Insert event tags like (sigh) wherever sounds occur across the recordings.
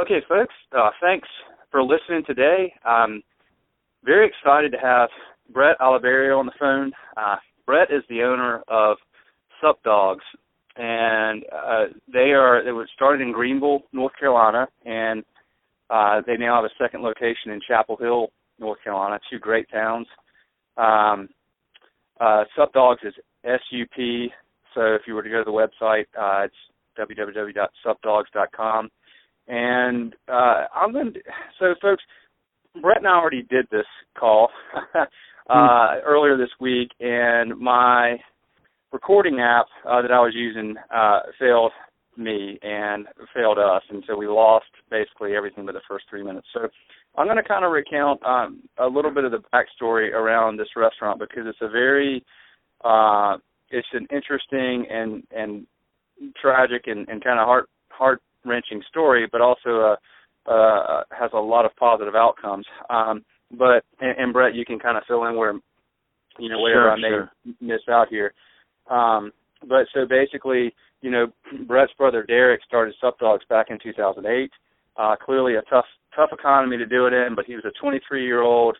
Okay, folks, uh, thanks for listening today. I'm very excited to have Brett Oliverio on the phone. Uh, Brett is the owner of Sup Dogs, and uh, they are they were started in Greenville, North Carolina, and uh, they now have a second location in Chapel Hill, North Carolina. Two great towns. Um, uh, Sup Dogs is S U P. So if you were to go to the website, uh, it's www.supdogs.com. And uh, I'm going to, so folks, Brett and I already did this call (laughs) uh, mm. earlier this week, and my recording app uh, that I was using uh, failed me and failed us, and so we lost basically everything but the first three minutes. So I'm going to kind of recount um, a little bit of the backstory around this restaurant because it's a very uh, it's an interesting and and tragic and, and kind of heart heart wrenching story, but also uh, uh, has a lot of positive outcomes. Um, but and, and Brett, you can kind of fill in where you know where sure, I may sure. miss out here. Um, but so basically, you know, Brett's brother Derek started Sup Dogs back in 2008. Uh, clearly a tough tough economy to do it in, but he was a 23 year old,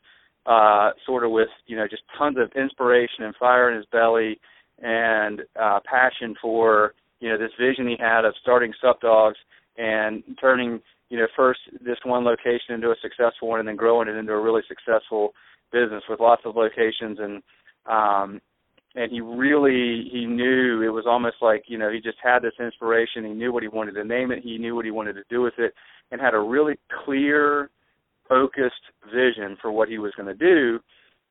uh, sort of with you know just tons of inspiration and fire in his belly and uh, passion for you know this vision he had of starting Sup Dogs and turning you know first this one location into a successful one and then growing it into a really successful business with lots of locations. And um and he really he knew it was almost like you know he just had this inspiration. He knew what he wanted to name it. He knew what he wanted to do with it and had a really clear focused vision for what he was going to do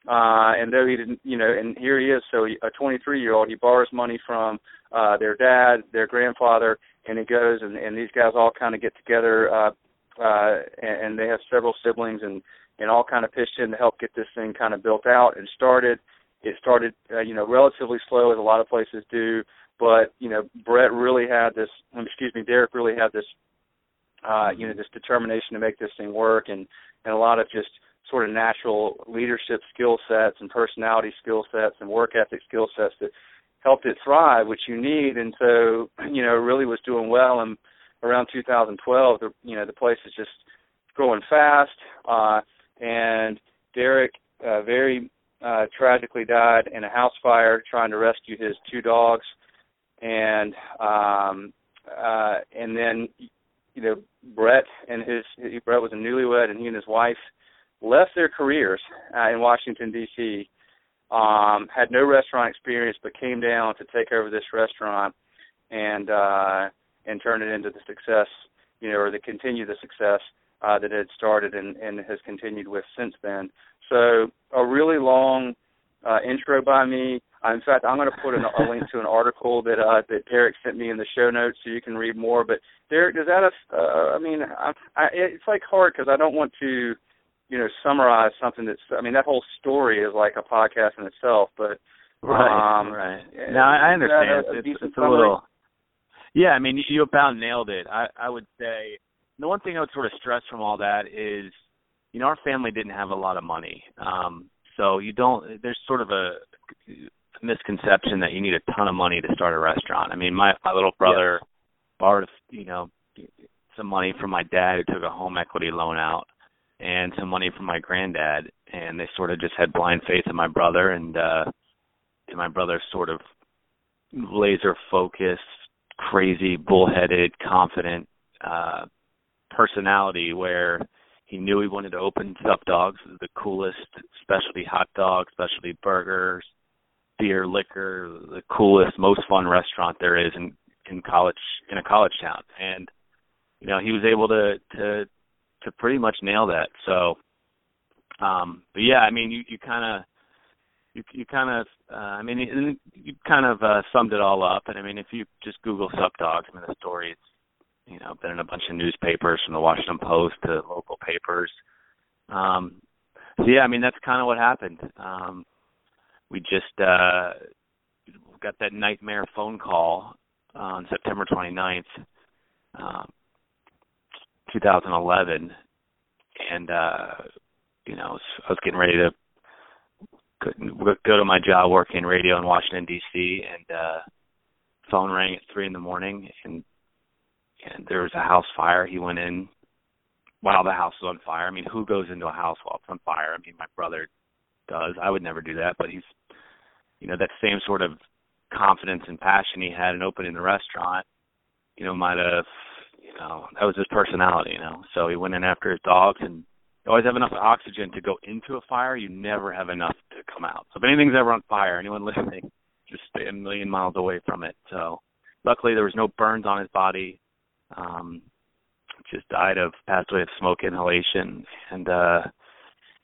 uh and though he didn't you know and here he is so he, a 23 year old he borrows money from uh their dad their grandfather and he goes and and these guys all kind of get together uh uh and, and they have several siblings and and all kind of pitched in to help get this thing kind of built out and started. It started uh, you know relatively slow as a lot of places do but you know Brett really had this excuse me Derek really had this uh you know this determination to make this thing work and and a lot of just sort of natural leadership skill sets and personality skill sets and work ethic skill sets that helped it thrive, which you need. And so, (clears throat) you know, really was doing well. And around 2012, the, you know, the place is just growing fast. Uh, and Derek uh, very uh, tragically died in a house fire trying to rescue his two dogs. And um, uh, and then, you know, Brett and his Brett was a newlywed, and he and his wife left their careers uh, in Washington D.C. Um, had no restaurant experience, but came down to take over this restaurant and uh, and turn it into the success, you know, or to continue the success uh, that it had started and, and has continued with since then. So a really long uh, intro by me. Uh, in fact, I'm going to put an, a link to an article that uh, that Derek sent me in the show notes, so you can read more. But Derek, does that? Uh, I mean, I, I, it's like hard because I don't want to you know summarize something that's I mean that whole story is like a podcast in itself, but right, um, right. Now I understand. A, a it's, it's a little. Yeah, I mean you about nailed it. I I would say the one thing I would sort of stress from all that is, you know, our family didn't have a lot of money, um, so you don't. There's sort of a misconception that you need a ton of money to start a restaurant. I mean, my my little brother yes. borrowed, you know, some money from my dad who took a home equity loan out and some money from my granddad and they sort of just had blind faith in my brother and uh and my brother sort of laser focused crazy bullheaded confident uh personality where he knew he wanted to open Sup Dogs, the coolest specialty hot dogs, specialty burgers, beer, liquor, the coolest, most fun restaurant there is in in college in a college town. And you know, he was able to to to pretty much nail that. So, um, but yeah, I mean, you you kind of you you kind of uh, I mean you, kind of uh, summed it all up. And I mean, if you just Google Sup Dogs, I mean the story it's you know been in a bunch of newspapers from the Washington Post to local papers. Um, so yeah, I mean that's kind of what happened. Um, we just uh, got that nightmare phone call on September 29th. Um, 2011, and uh, you know, I was getting ready to go to my job working radio in Washington D.C. and uh, phone rang at three in the morning, and and there was a house fire. He went in while the house was on fire. I mean, who goes into a house while it's on fire? I mean, my brother does. I would never do that, but he's, you know, that same sort of confidence and passion he had in opening the restaurant, you know, might have, know, that was his personality, you know. So he went in after his dogs and you always have enough oxygen to go into a fire. You never have enough to come out. So if anything's ever on fire, anyone (laughs) listening, just stay a million miles away from it. So luckily there was no burns on his body. Um, just died of passed away of smoke inhalation and uh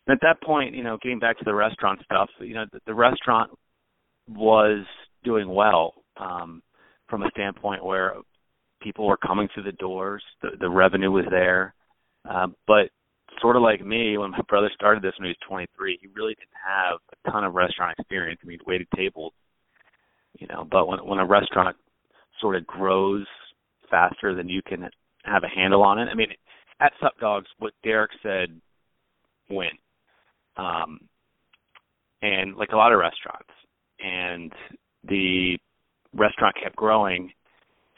at that point you know getting back to the restaurant stuff you know the, the restaurant was doing well um from a standpoint where people were coming through the doors the the revenue was there uh, but sort of like me when my brother started this when he was 23 he really didn't have a ton of restaurant experience i mean waited tables you know but when when a restaurant sort of grows faster than you can have a handle on it. I mean, at Sup Dogs, what Derek said went. Um, and like a lot of restaurants, and the restaurant kept growing,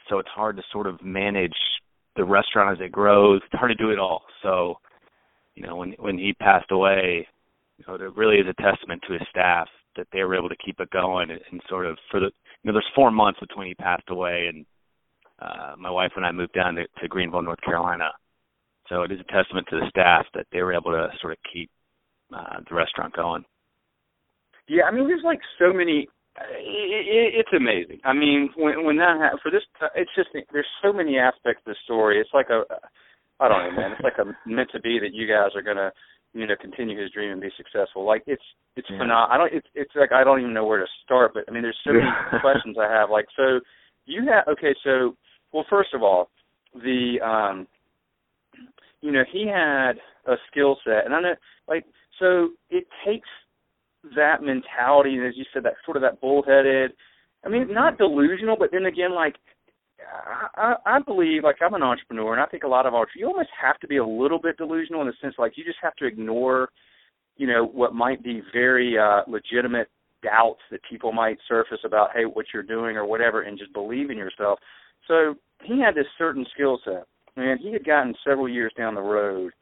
so it's hard to sort of manage the restaurant as it grows. It's hard to do it all. So, you know, when when he passed away, you know, it really is a testament to his staff that they were able to keep it going and, and sort of for the you know, there's four months between he passed away and uh, my wife and I moved down to, to Greenville, North Carolina. So it is a testament to the staff that they were able to sort of keep uh, the restaurant going. Yeah, I mean, there's like so many. It, it, it's amazing. I mean, when when that ha- for this, it's just there's so many aspects of the story. It's like a, I don't know, man. It's like a meant to be that you guys are gonna, you know, continue his dream and be successful. Like it's it's yeah. phenomenal. I don't. It's it's like I don't even know where to start. But I mean, there's so many (laughs) questions I have. Like so, you have okay. So well, first of all, the um, you know, he had a skill set, and I know, like, so it takes that mentality, and as you said, that sort of that bullheaded. I mean, not delusional, but then again, like, I, I believe, like, I'm an entrepreneur, and I think a lot of entrepreneurs, you almost have to be a little bit delusional in the sense, like, you just have to ignore, you know, what might be very uh, legitimate doubts that people might surface about, hey, what you're doing or whatever, and just believe in yourself. So he had this certain skill set, and he had gotten several years down the road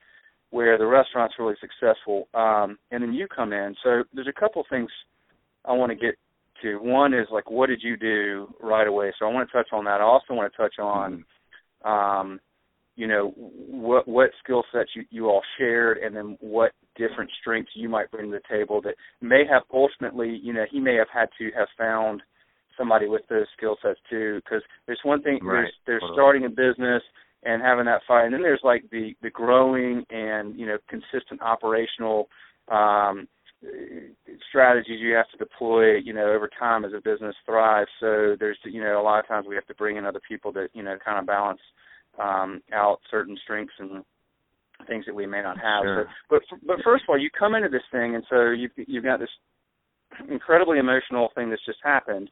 where the restaurant's really successful, um, and then you come in. So there's a couple things I want to get to. One is like, what did you do right away? So I want to touch on that. I also want to touch on, um, you know, what what skill sets you you all shared, and then what different strengths you might bring to the table that may have ultimately, you know, he may have had to have found somebody with those skill sets too. Because there's one thing right. there's there's starting a business and having that fight, and then there's like the the growing and you know consistent operational um, strategies you have to deploy you know over time as a business thrives. So there's you know a lot of times we have to bring in other people that you know kind of balance um, out certain strengths and things that we may not have. Sure. So, but but first of all, you come into this thing, and so you've you've got this incredibly emotional thing that's just happened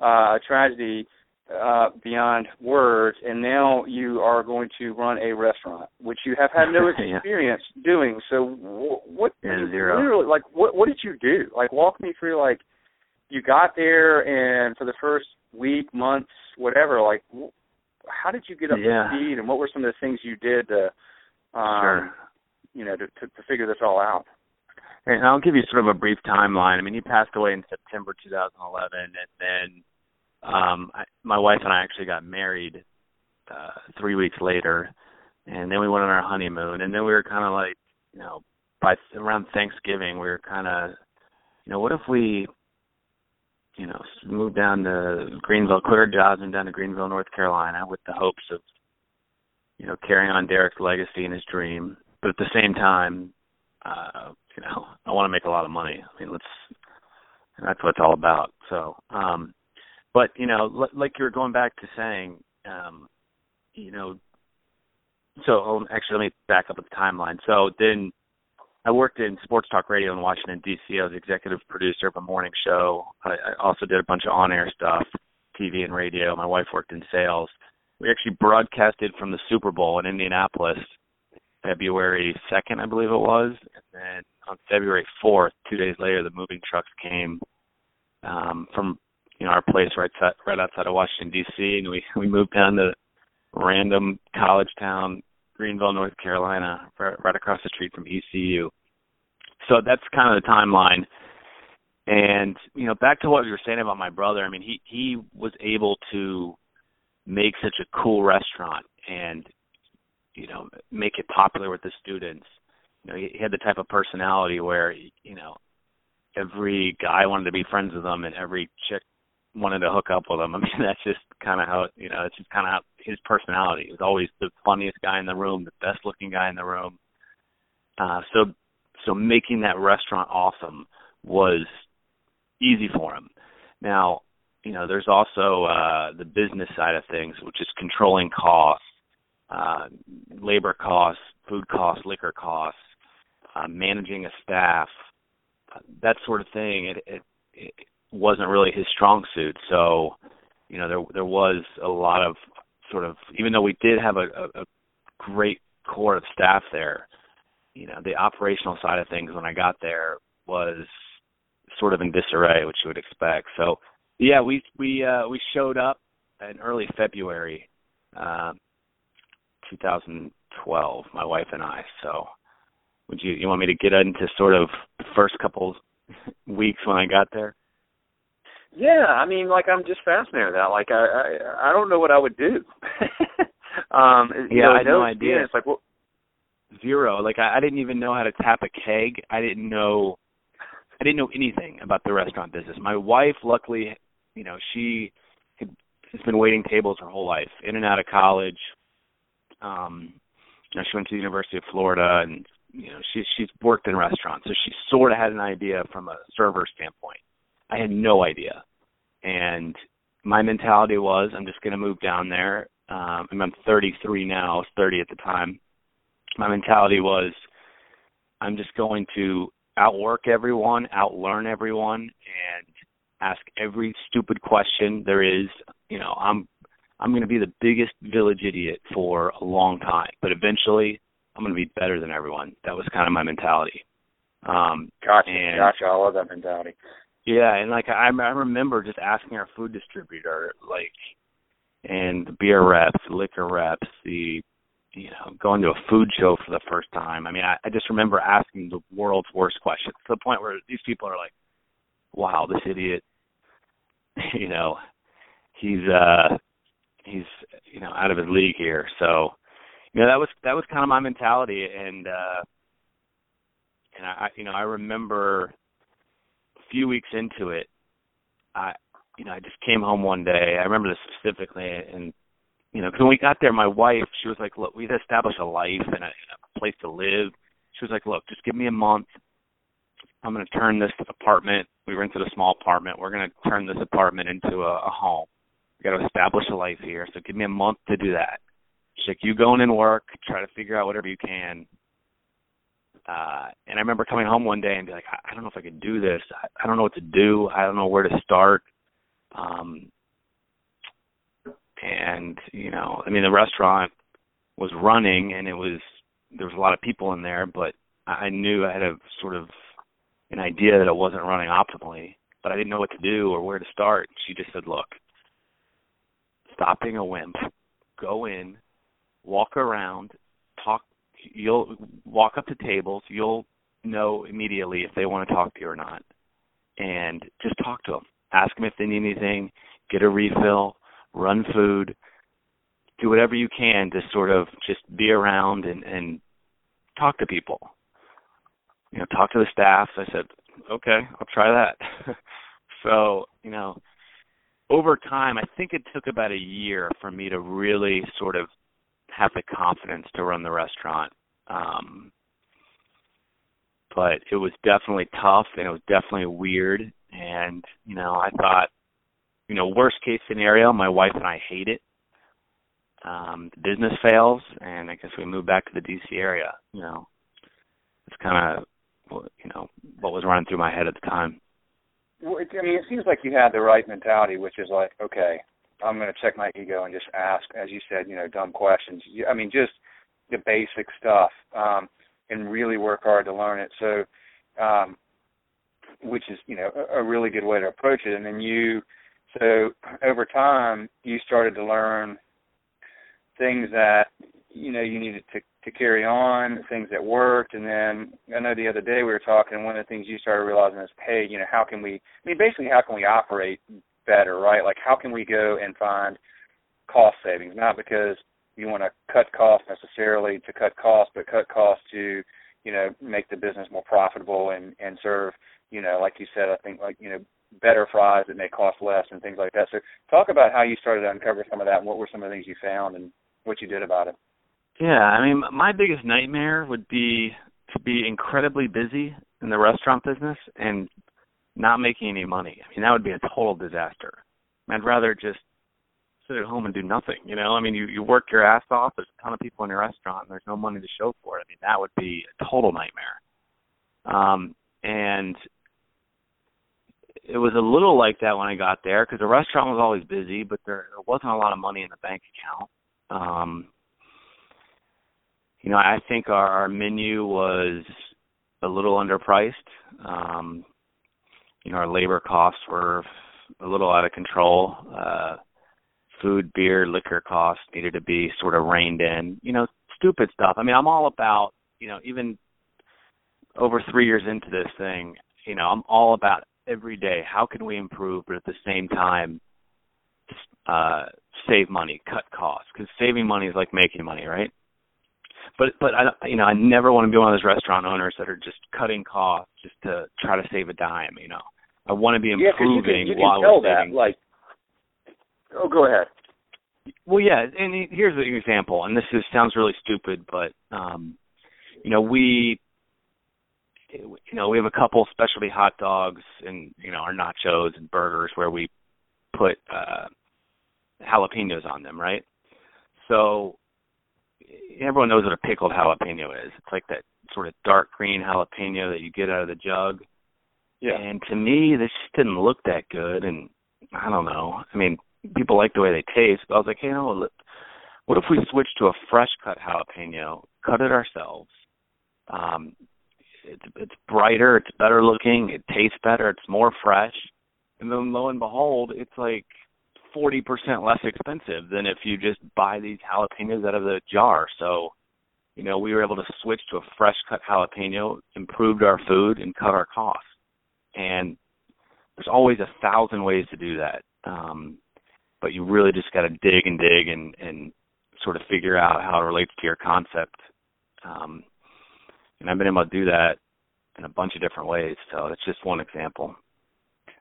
uh, a tragedy uh, beyond words, and now you are going to run a restaurant, which you have had no (laughs) experience yeah. doing. So, what? Yeah, zero. Literally, like, what? What did you do? Like, walk me through. Like, you got there, and for the first week, months, whatever. Like, how did you get up yeah. to speed, and what were some of the things you did to, um, sure. you know, to, to to figure this all out? And I'll give you sort of a brief timeline. I mean, he passed away in September 2011, and then um I, my wife and I actually got married uh 3 weeks later and then we went on our honeymoon and then we were kind of like you know by around Thanksgiving we were kind of you know what if we you know moved down to Greenville quit our jobs and down to Greenville North Carolina with the hopes of you know carrying on Derek's legacy and his dream. But at the same time uh you know I want to make a lot of money. I mean let's that's what it's all about. So um but you know, like you were going back to saying, um, you know, so um, actually, let me back up with the timeline. So then, I worked in sports talk radio in Washington D.C. I was executive producer of a morning show. I, I also did a bunch of on-air stuff, TV and radio. My wife worked in sales. We actually broadcasted from the Super Bowl in Indianapolis, February second, I believe it was, and then on February fourth, two days later, the moving trucks came um, from you know our place right right outside of Washington D.C. and we we moved down to random college town Greenville, North Carolina, right, right across the street from ECU. So that's kind of the timeline. And you know, back to what you were saying about my brother. I mean, he he was able to make such a cool restaurant and you know make it popular with the students. You know, he, he had the type of personality where you know every guy wanted to be friends with him and every chick wanted to hook up with him. (laughs) I mean, that's just kind of how you know, it's just kind of his personality. He was always the funniest guy in the room, the best looking guy in the room. Uh, so, so making that restaurant awesome was easy for him. Now, you know, there's also uh, the business side of things, which is controlling costs, uh, labor costs, food costs, liquor costs, uh, managing a staff, that sort of thing. It, it, it wasn't really his strong suit. So, you know, there there was a lot of sort of even though we did have a, a, a great core of staff there, you know, the operational side of things when I got there was sort of in disarray, which you would expect. So, yeah, we we uh, we showed up in early February, uh, 2012, my wife and I. So, would you you want me to get into sort of the first couple (laughs) weeks when I got there? Yeah, I mean, like I'm just fascinated with that. Like I, I, I don't know what I would do. (laughs) um, yeah, I had no idea. It's like well, zero. Like I, I didn't even know how to tap a keg. I didn't know, I didn't know anything about the restaurant business. My wife, luckily, you know, she had, has been waiting tables her whole life, in and out of college. Um, you know, she went to the University of Florida, and you know, she she's worked in restaurants, so she sort of had an idea from a server standpoint. I had no idea. And my mentality was I'm just going to move down there. Um, I'm 33 now. I was 30 at the time. My mentality was I'm just going to outwork everyone, outlearn everyone, and ask every stupid question there is. You know, I'm I'm going to be the biggest village idiot for a long time, but eventually I'm going to be better than everyone. That was kind of my mentality. Um, gotcha, and, gotcha. I love that mentality. Yeah, and like I, I remember just asking our food distributor, like, and the beer reps, liquor reps, the, you know, going to a food show for the first time. I mean, I, I just remember asking the world's worst questions to the point where these people are like, "Wow, this idiot, (laughs) you know, he's uh, he's you know out of his league here." So, you know, that was that was kind of my mentality, and uh, and I, you know, I remember few weeks into it, I, you know, I just came home one day. I remember this specifically, and you know, because when we got there, my wife, she was like, "Look, we'd established a life and a, a place to live." She was like, "Look, just give me a month. I'm going to turn this apartment. We rented a small apartment. We're going to turn this apartment into a, a home. We got to establish a life here. So give me a month to do that." She's like, "You go in and work. Try to figure out whatever you can." Uh, and I remember coming home one day and be like, I, I don't know if I could do this. I, I don't know what to do. I don't know where to start. Um, and you know, I mean, the restaurant was running and it was there was a lot of people in there, but I knew I had a sort of an idea that it wasn't running optimally, but I didn't know what to do or where to start. She just said, "Look, stop being a wimp. Go in, walk around, you'll walk up to tables, you'll know immediately if they want to talk to you or not, and just talk to them. Ask them if they need anything, get a refill, run food, do whatever you can to sort of just be around and and talk to people. You know, talk to the staff. I said, okay, I'll try that. (laughs) so, you know, over time, I think it took about a year for me to really sort of have the confidence to run the restaurant. Um, but it was definitely tough and it was definitely weird. And, you know, I thought, you know, worst case scenario, my wife and I hate it. Um, the business fails and I guess we move back to the DC area, you know. It's kind of, you know, what was running through my head at the time. Well, it, I mean, it seems like you had the right mentality, which is like, okay, I'm going to check my ego and just ask, as you said, you know, dumb questions. You, I mean, just the basic stuff, um, and really work hard to learn it. So, um, which is, you know, a, a really good way to approach it. And then you, so over time, you started to learn things that you know you needed to to carry on things that worked and then I know the other day we were talking one of the things you started realizing is hey you know how can we I mean basically how can we operate better right like how can we go and find cost savings not because you want to cut costs necessarily to cut costs but cut costs to you know make the business more profitable and and serve you know like you said I think like you know better fries that may cost less and things like that so talk about how you started to uncover some of that and what were some of the things you found and what you did about it. Yeah, I mean, my biggest nightmare would be to be incredibly busy in the restaurant business and not making any money. I mean, that would be a total disaster. I'd rather just sit at home and do nothing. You know, I mean, you you work your ass off. There's a ton of people in your restaurant, and there's no money to show for it. I mean, that would be a total nightmare. Um, and it was a little like that when I got there because the restaurant was always busy, but there, there wasn't a lot of money in the bank account. Um, you know, I think our, our menu was a little underpriced. Um, you know, our labor costs were a little out of control. Uh, food, beer, liquor costs needed to be sort of reined in. You know, stupid stuff. I mean, I'm all about, you know, even over three years into this thing, you know, I'm all about every day. How can we improve, but at the same time, uh, save money, cut costs? Because saving money is like making money, right? But but I you know I never want to be one of those restaurant owners that are just cutting costs just to try to save a dime. You know, I want to be improving yeah, you can, you can while tell we're saving. that. Like, oh, go ahead. Well, yeah, and here's an example, and this is sounds really stupid, but um, you know, we you know, we have a couple specialty hot dogs and you know our nachos and burgers where we put uh jalapenos on them, right? So everyone knows what a pickled jalapeno is. It's like that sort of dark green jalapeno that you get out of the jug. Yeah. And to me, this just didn't look that good. And I don't know. I mean, people like the way they taste, but I was like, hey, you know, what if we switch to a fresh cut jalapeno, cut it ourselves? Um, it's it's brighter, it's better looking, it tastes better, it's more fresh, and then lo and behold, it's like forty percent less expensive than if you just buy these jalapenos out of the jar. So, you know, we were able to switch to a fresh cut jalapeno, improved our food, and cut our costs. And there's always a thousand ways to do that. Um, but you really just got to dig and dig and and sort of figure out how it relates to your concept. Um, and I've been able to do that in a bunch of different ways. So it's just one example.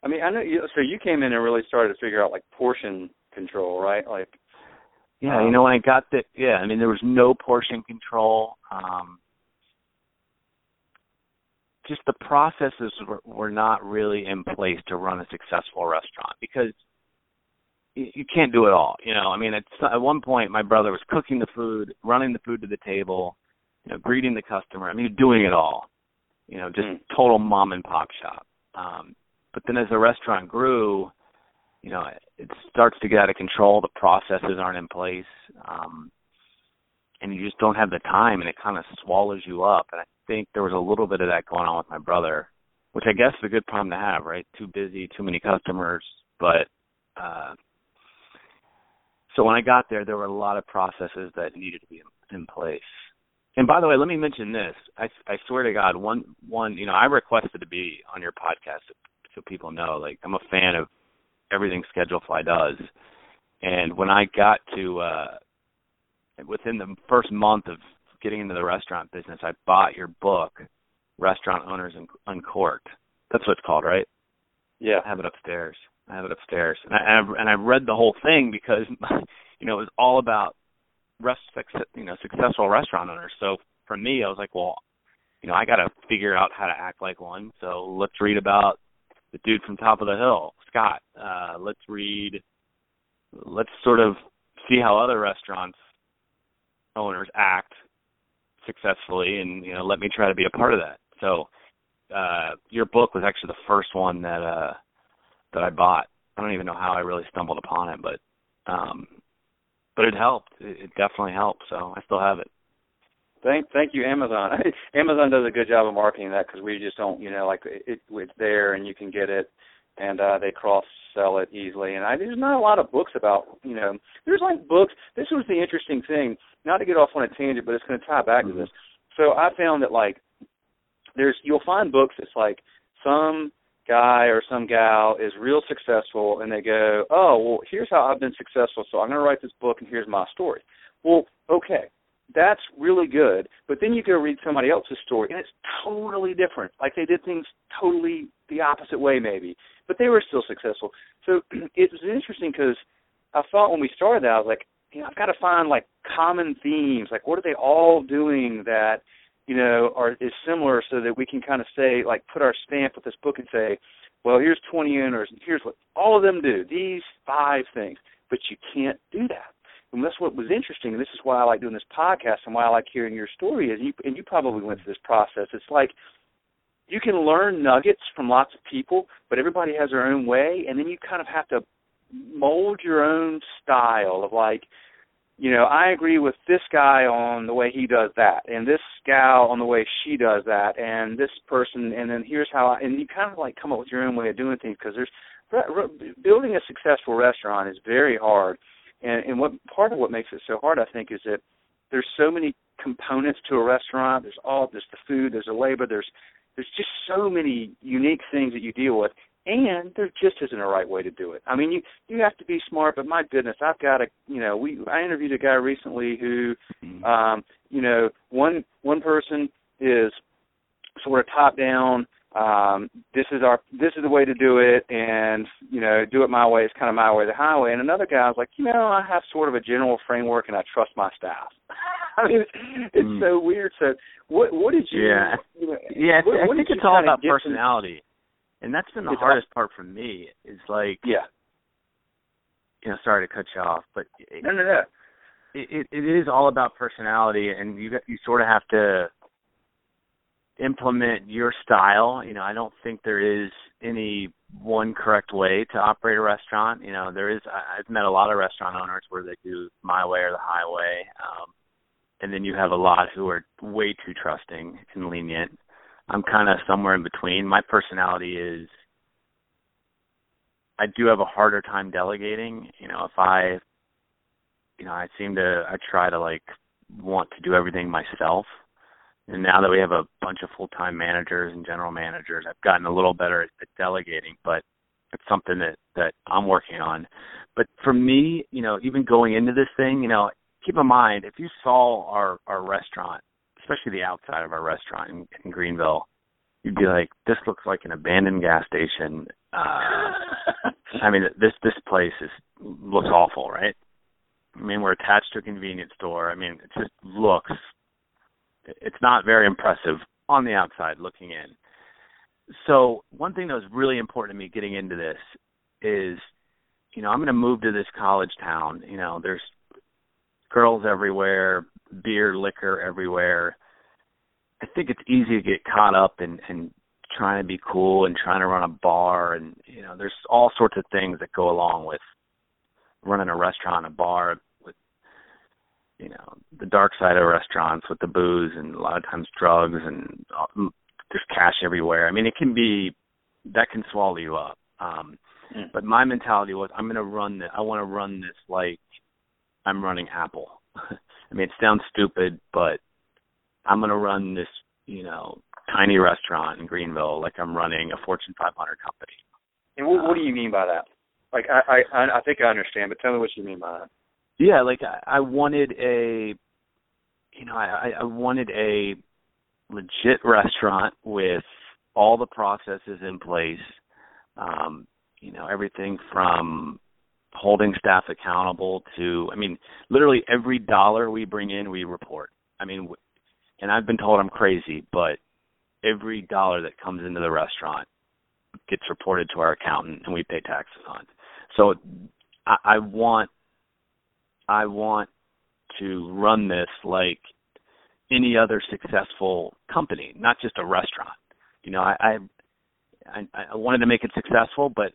I mean, I know you. So you came in and really started to figure out like portion control, right? Like, yeah, you know, when I got the yeah, I mean, there was no portion control. Um, just the processes were, were not really in place to run a successful restaurant because you, can't do it all. You know, I mean, at, at one point, my brother was cooking the food, running the food to the table, you know, greeting the customer. I mean, doing it all. You know, just mm. total mom and pop shop. Um, but then as the restaurant grew, you know, it starts to get out of control. The processes aren't in place, um, and you just don't have the time, and it kind of swallows you up. And I think there was a little bit of that going on with my brother, which I guess is a good problem to have, right? Too busy, too many customers, but. uh so when I got there, there were a lot of processes that needed to be in, in place. And by the way, let me mention this. I I swear to God, one one you know I requested to be on your podcast so people know. Like I'm a fan of everything Schedulefly does. And when I got to uh within the first month of getting into the restaurant business, I bought your book, Restaurant Owners Uncorked. That's what it's called, right? Yeah. I have it upstairs. I have it upstairs, and I and I read the whole thing because (laughs) you know it was all about rest you know successful restaurant owners. So for me, I was like, well, you know, I got to figure out how to act like one. So let's read about the dude from Top of the Hill, Scott. Uh, let's read. Let's sort of see how other restaurants owners act successfully, and you know, let me try to be a part of that. So, uh, your book was actually the first one that uh, that I bought. I don't even know how I really stumbled upon it, but um, but it helped. It, it definitely helped. So I still have it. Thank thank you Amazon. (laughs) Amazon does a good job of marketing that because we just don't you know like it, it's there and you can get it and uh, they cross sell it easily. And I, there's not a lot of books about, you know, there's like books. This was the interesting thing. Not to get off on a tangent, but it's going to tie back mm-hmm. to this. So I found that like there's you'll find books that's like some guy or some gal is real successful and they go, "Oh, well, here's how I've been successful, so I'm going to write this book and here's my story." Well, okay. That's really good, but then you go read somebody else's story and it's totally different. Like they did things totally the opposite way maybe, but they were still successful. So (clears throat) it was interesting because I thought when we started that I was like, you know, I've got to find like common themes. Like what are they all doing that you know, are is similar so that we can kind of say, like, put our stamp with this book and say, well, here's 20 owners, and here's what all of them do, these five things. But you can't do that. And that's what was interesting, and this is why I like doing this podcast and why I like hearing your story. Is you and you probably went through this process. It's like you can learn nuggets from lots of people, but everybody has their own way, and then you kind of have to mold your own style of like, you know, I agree with this guy on the way he does that, and this gal on the way she does that, and this person, and then here's how, I, and you kind of like come up with your own way of doing things because there's building a successful restaurant is very hard, and and what part of what makes it so hard, I think, is that there's so many components to a restaurant. There's all there's the food, there's the labor, there's there's just so many unique things that you deal with, and there just isn't a right way to do it. I mean, you you have to be smart, but my goodness, I've got a you know we I interviewed a guy recently who, mm-hmm. um, you know, one one person is sort of top down. Um, this is our this is the way to do it, and you know, do it my way. It's kind of my way, the highway. And another guy was like, you know, I have sort of a general framework, and I trust my staff. (laughs) I mean, it's, it's mm. so weird. So, what what did you? Yeah, you know, yeah. What, I what think it's all about personality. And that's been the it's hardest part for me. Is like, yeah, you know, sorry to cut you off, but no, no, no. It, it it is all about personality, and you you sort of have to implement your style. You know, I don't think there is any one correct way to operate a restaurant. You know, there is. I've met a lot of restaurant owners where they do my way or the highway, um, and then you have a lot who are way too trusting and lenient. I'm kind of somewhere in between. My personality is I do have a harder time delegating. You know, if I you know, I seem to I try to like want to do everything myself. And now that we have a bunch of full-time managers and general managers, I've gotten a little better at, at delegating, but it's something that that I'm working on. But for me, you know, even going into this thing, you know, keep in mind if you saw our our restaurant especially the outside of our restaurant in, in Greenville, you'd be like, this looks like an abandoned gas station. Uh, I mean, this this place is looks awful, right? I mean, we're attached to a convenience store. I mean, it just looks. It's not very impressive on the outside looking in. So one thing that was really important to me getting into this is, you know, I'm going to move to this college town. You know, there's girls everywhere, beer, liquor everywhere. I think it's easy to get caught up in, in trying to be cool and trying to run a bar and you know, there's all sorts of things that go along with running a restaurant, a bar with you know, the dark side of restaurants with the booze and a lot of times drugs and uh, there's cash everywhere. I mean, it can be that can swallow you up. Um mm. but my mentality was I'm going to run this I want to run this like I'm running Apple. (laughs) I mean, it sounds stupid, but I'm going to run this, you know, tiny restaurant in Greenville like I'm running a Fortune 500 company. And what, what do you mean by that? Like, I, I, I think I understand, but tell me what you mean by that. Yeah, like I, I wanted a, you know, I, I wanted a legit restaurant with all the processes in place. Um, you know, everything from holding staff accountable to i mean literally every dollar we bring in we report i mean and i've been told i'm crazy but every dollar that comes into the restaurant gets reported to our accountant and we pay taxes on it. so i, I want i want to run this like any other successful company not just a restaurant you know i i i wanted to make it successful but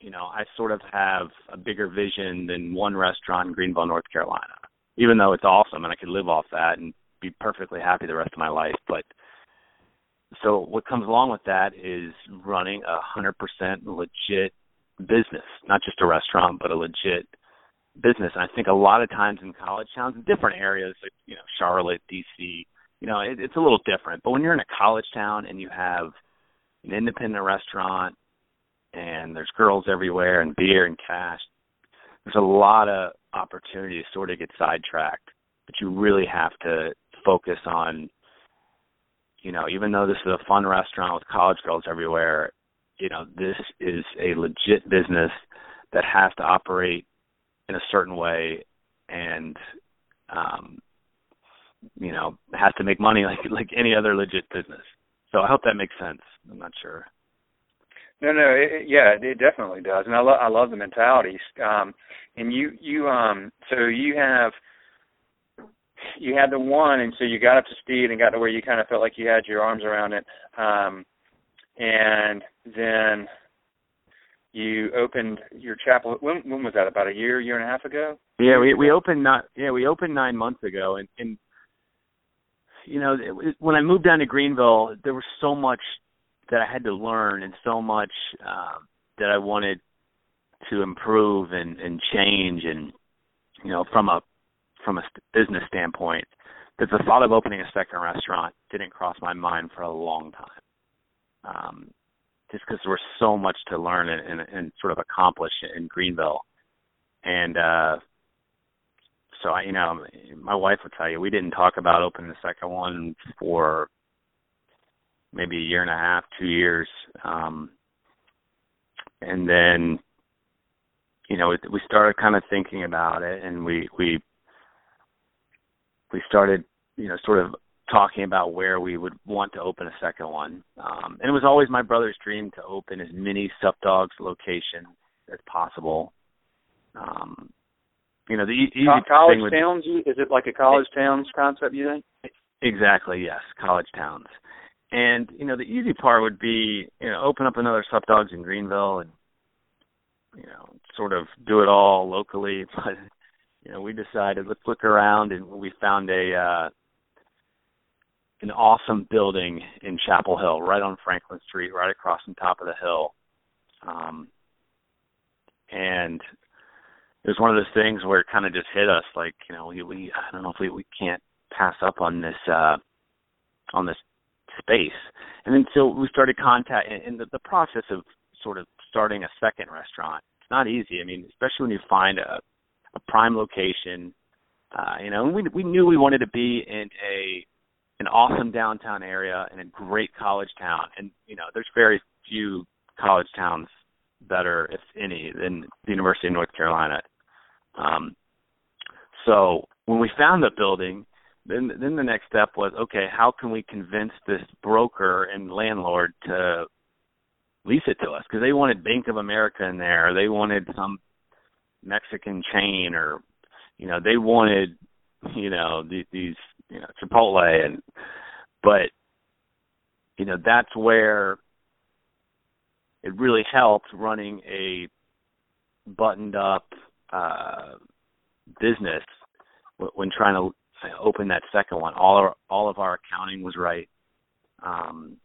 you know, I sort of have a bigger vision than one restaurant in Greenville, North Carolina. Even though it's awesome and I could live off that and be perfectly happy the rest of my life, but so what comes along with that is running a hundred percent legit business, not just a restaurant, but a legit business. And I think a lot of times in college towns, in different areas, like you know Charlotte, DC, you know it, it's a little different. But when you're in a college town and you have an independent restaurant and there's girls everywhere and beer and cash, there's a lot of opportunity to sort of get sidetracked. But you really have to focus on, you know, even though this is a fun restaurant with college girls everywhere, you know, this is a legit business that has to operate in a certain way and um you know has to make money (laughs) like like any other legit business. So i hope that makes sense. I'm not sure no no it, yeah it definitely does and i love i love the mentalities um and you you um so you have you had the one and so you got up to speed and got to where you kind of felt like you had your arms around it um and then you opened your chapel when when was that about a year year and a half ago? Yeah we we opened not yeah we opened nine months ago and and you know when i moved down to greenville there was so much that i had to learn and so much uh, that i wanted to improve and and change and you know from a from a business standpoint that the thought of opening a second restaurant didn't cross my mind for a long time um just because there was so much to learn and, and, and sort of accomplish in Greenville. And uh so I you know, my wife would tell you we didn't talk about opening the second one for maybe a year and a half, two years. Um and then you know, we started kind of thinking about it and we we we started, you know, sort of talking about where we would want to open a second one. Um, and it was always my brother's dream to open as many Sup Dogs locations as possible. Um, you know, the easy college thing towns. Is it like a college towns concept? You think? Exactly. Yes, college towns. And you know, the easy part would be you know open up another Sup Dogs in Greenville and you know sort of do it all locally. (laughs) But you know, we decided let's look around and we found a uh, an awesome building in Chapel Hill, right on Franklin Street, right across the top of the hill. Um, and it was one of those things where it kind of just hit us, like you know, we, we I don't know if we we can't pass up on this uh, on this space. And then so we started contact in the, the process of sort of starting a second restaurant. It's not easy. I mean, especially when you find a a prime location. Uh, you know, and we we knew we wanted to be in a an awesome downtown area and a great college town. And you know, there's very few college towns better, if any, than the University of North Carolina. Um, so when we found the building, then then the next step was okay, how can we convince this broker and landlord to lease it to us? Because they wanted Bank of America in there, they wanted some Mexican chain, or you know, they wanted you know these, these you know Chipotle and but you know that's where it really helped running a buttoned up uh business when trying to open that second one. All our all of our accounting was right. Um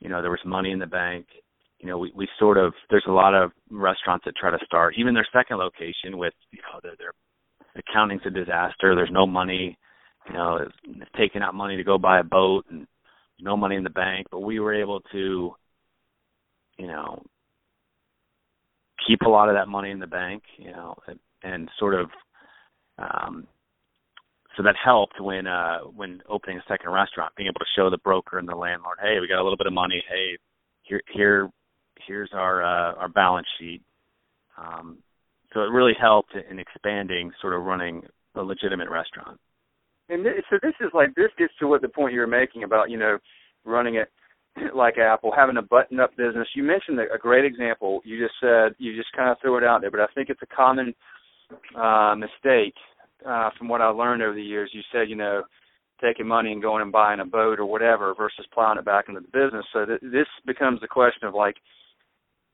you know there was money in the bank. You know we we sort of there's a lot of restaurants that try to start. Even their second location with you know their their accounting's a disaster. There's no money you know, it's taking out money to go buy a boat and no money in the bank, but we were able to, you know, keep a lot of that money in the bank, you know, and, and sort of um so that helped when uh when opening a second restaurant, being able to show the broker and the landlord, hey, we got a little bit of money, hey, here here here's our uh our balance sheet. Um so it really helped in expanding sort of running a legitimate restaurant and so this is like this gets to what the point you were making about you know running it (clears throat) like Apple, having a button up business. You mentioned a, a great example. You just said you just kind of threw it out there, but I think it's a common uh mistake uh from what I learned over the years. You said, you know, taking money and going and buying a boat or whatever versus plowing it back into the business. So th- this becomes the question of like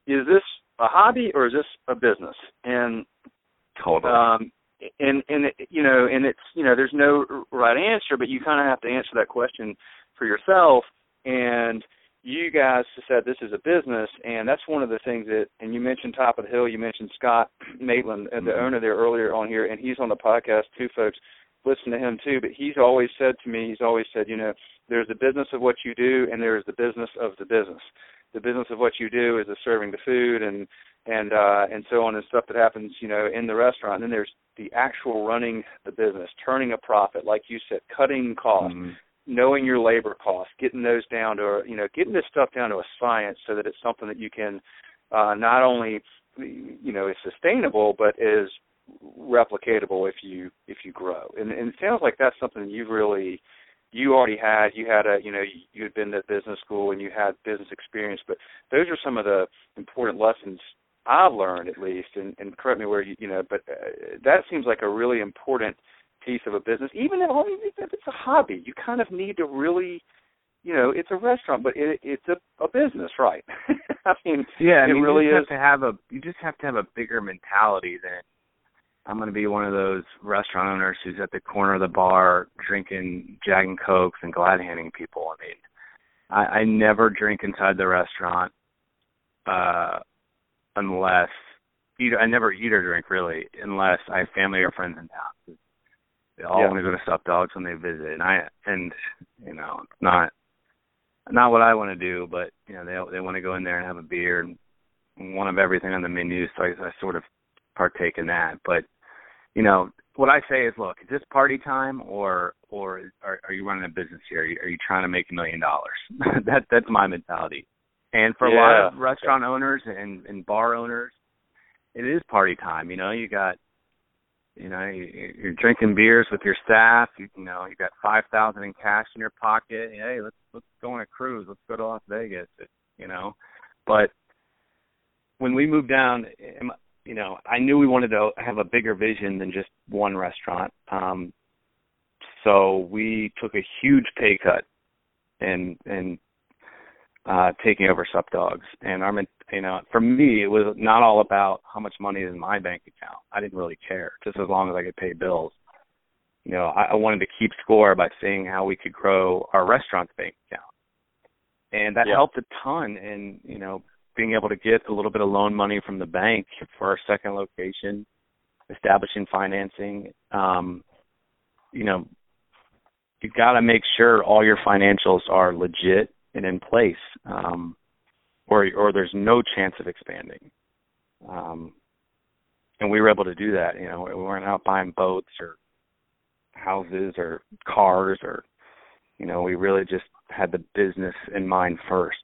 is this a hobby or is this a business? And totally. um and and you know and it's you know there's no right answer but you kind of have to answer that question for yourself and you guys said this is a business, and that's one of the things that. And you mentioned Top of the Hill. You mentioned Scott Maitland, uh, the mm-hmm. owner there earlier on here, and he's on the podcast too, folks. Listen to him too. But he's always said to me, he's always said, you know, there's the business of what you do, and there's the business of the business. The business of what you do is the serving the food and and uh and so on and stuff that happens, you know, in the restaurant. And then there's the actual running the business, turning a profit, like you said, cutting costs. Mm-hmm knowing your labor costs, getting those down to you know getting this stuff down to a science so that it's something that you can uh, not only you know is sustainable but is replicatable if you if you grow. And, and it sounds like that's something you've really you already had. You had a you know you had been to business school and you had business experience, but those are some of the important lessons I've learned at least. And, and correct me where you you know, but uh, that seems like a really important piece of a business, even if, if it's a hobby. You kind of need to really, you know, it's a restaurant, but it, it's a, a business, right? (laughs) I mean, yeah, I mean, it really you just is. have to have a you just have to have a bigger mentality than I'm going to be one of those restaurant owners who's at the corner of the bar drinking Jack and Cokes and glad handing people. I mean, I, I never drink inside the restaurant uh unless eat, I never eat or drink really unless I have family or friends in town. They all yeah. want to go to Sup Dogs when they visit, and I and you know not not what I want to do, but you know they they want to go in there and have a beer and one of everything on the menu, so I, I sort of partake in that. But you know what I say is, look, is this party time or or are, are you running a business here? Are you, are you trying to make a million dollars? (laughs) that that's my mentality. And for yeah. a lot of restaurant owners and and bar owners, it is party time. You know, you got you know you're drinking beers with your staff you, you know you got five thousand in cash in your pocket hey let's let's go on a cruise let's go to las vegas you know. But when we moved down you know i knew we wanted to have a bigger vision than just one restaurant um so we took a huge pay cut and and uh taking over sup Dogs. And our you know, for me, it was not all about how much money is in my bank account. I didn't really care, just as long as I could pay bills. You know, I, I wanted to keep score by seeing how we could grow our restaurant's bank account, and that yeah. helped a ton. in you know, being able to get a little bit of loan money from the bank for our second location, establishing financing. Um, you know, you've got to make sure all your financials are legit and in place. Um, or or there's no chance of expanding. Um, and we were able to do that. You know, we weren't out buying boats or houses or cars or, you know, we really just had the business in mind first.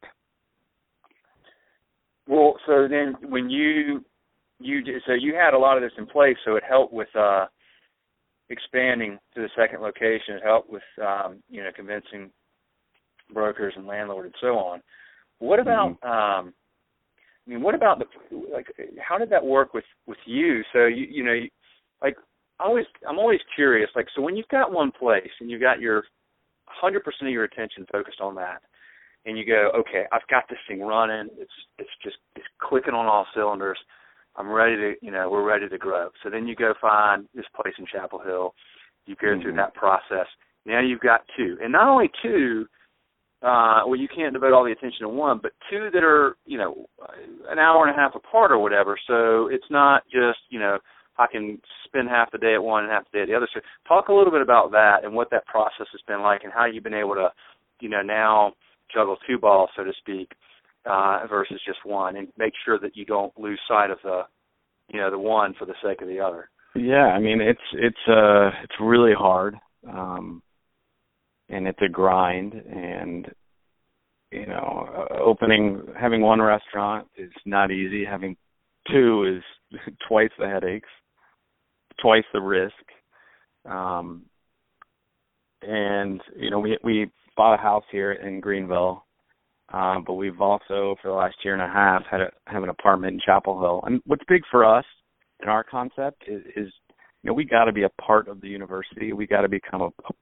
Well, so then when you you so you had a lot of this in place, so it helped with uh expanding to the second location. It helped with um, you know convincing brokers and landlord and so on. What about mm-hmm. um I mean what about the like how did that work with with you? So you you know like I always I'm always curious like so when you've got one place and you've got your 100% of your attention focused on that and you go okay I've got this thing running it's it's just it's clicking on all cylinders I'm ready to you know we're ready to grow. So then you go find this place in Chapel Hill. You go mm-hmm. through that process. Now you've got two, and not only two, uh, well, you can't devote all the attention to one, but two that are, you know, an hour and a half apart or whatever. So it's not just, you know, I can spend half the day at one and half the day at the other. So talk a little bit about that and what that process has been like and how you've been able to, you know, now juggle two balls, so to speak, uh, versus just one, and make sure that you don't lose sight of the, you know, the one for the sake of the other. Yeah, I mean it's it's uh it's really hard. Um and it's a grind and you know opening having one restaurant is not easy. Having two is (laughs) twice the headaches twice the risk. Um and you know we we bought a house here in greenville um but we've also for the last year and a half had a have an apartment in chapel hill. And what's big for us in our concept is, is you know we got to be a part of the university. We got to become a, a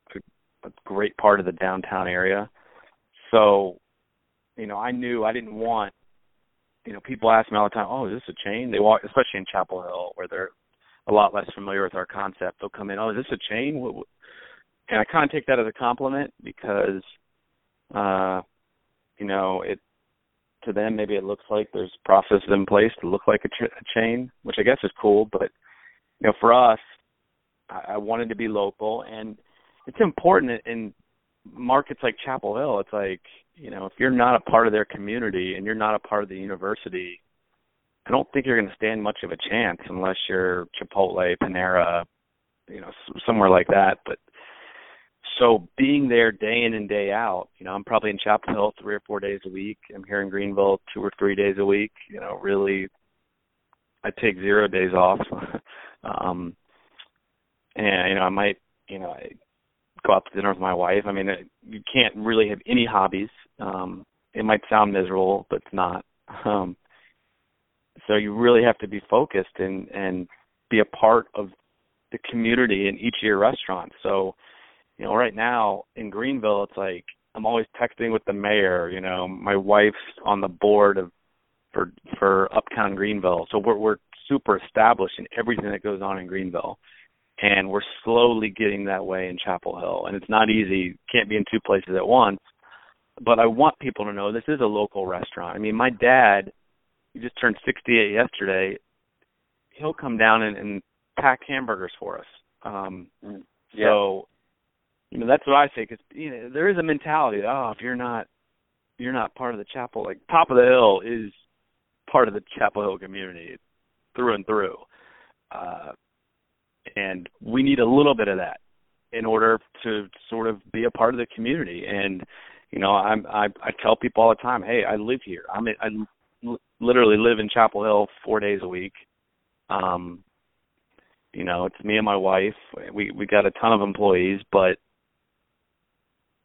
a great part of the downtown area. So, you know, I knew I didn't want, you know, people ask me all the time, "Oh, is this a chain?" They walk, especially in Chapel Hill, where they're a lot less familiar with our concept. They'll come in, "Oh, is this a chain?" And I kind of take that as a compliment because, uh, you know, it to them maybe it looks like there's processes in place to look like a, ch- a chain, which I guess is cool. But you know, for us, I, I wanted to be local, and it's important in markets like Chapel Hill. It's like you know, if you're not a part of their community and you're not a part of the university, I don't think you're going to stand much of a chance unless you're Chipotle, Panera, you know, somewhere like that. But so being there day in and day out, you know, I'm probably in Chapel Hill three or four days a week. I'm here in Greenville two or three days a week. You know, really, I take zero days off. (laughs) um, and you know, I might, you know, I go out to dinner with my wife. I mean, you can't really have any hobbies. Um, it might sound miserable, but it's not. (laughs) Um, so you really have to be focused and and be a part of the community in each of your restaurants. So you know, right now in Greenville, it's like I'm always texting with the mayor. You know, my wife's on the board of for for Uptown Greenville, so we're we're super established in everything that goes on in Greenville, and we're slowly getting that way in Chapel Hill. And it's not easy; can't be in two places at once. But I want people to know this is a local restaurant. I mean, my dad, he just turned 68 yesterday. He'll come down and, and pack hamburgers for us. Um, mm, yeah. So you know that's what I say because you know there is a mentality that, oh if you're not you're not part of the chapel like top of the hill is part of the Chapel Hill community through and through, uh, and we need a little bit of that in order to sort of be a part of the community. And you know i'm i i tell people all the time hey i live here. I'm i literally live in chapel hill four days a week. Um you know it's me and my wife. We we got a ton of employees but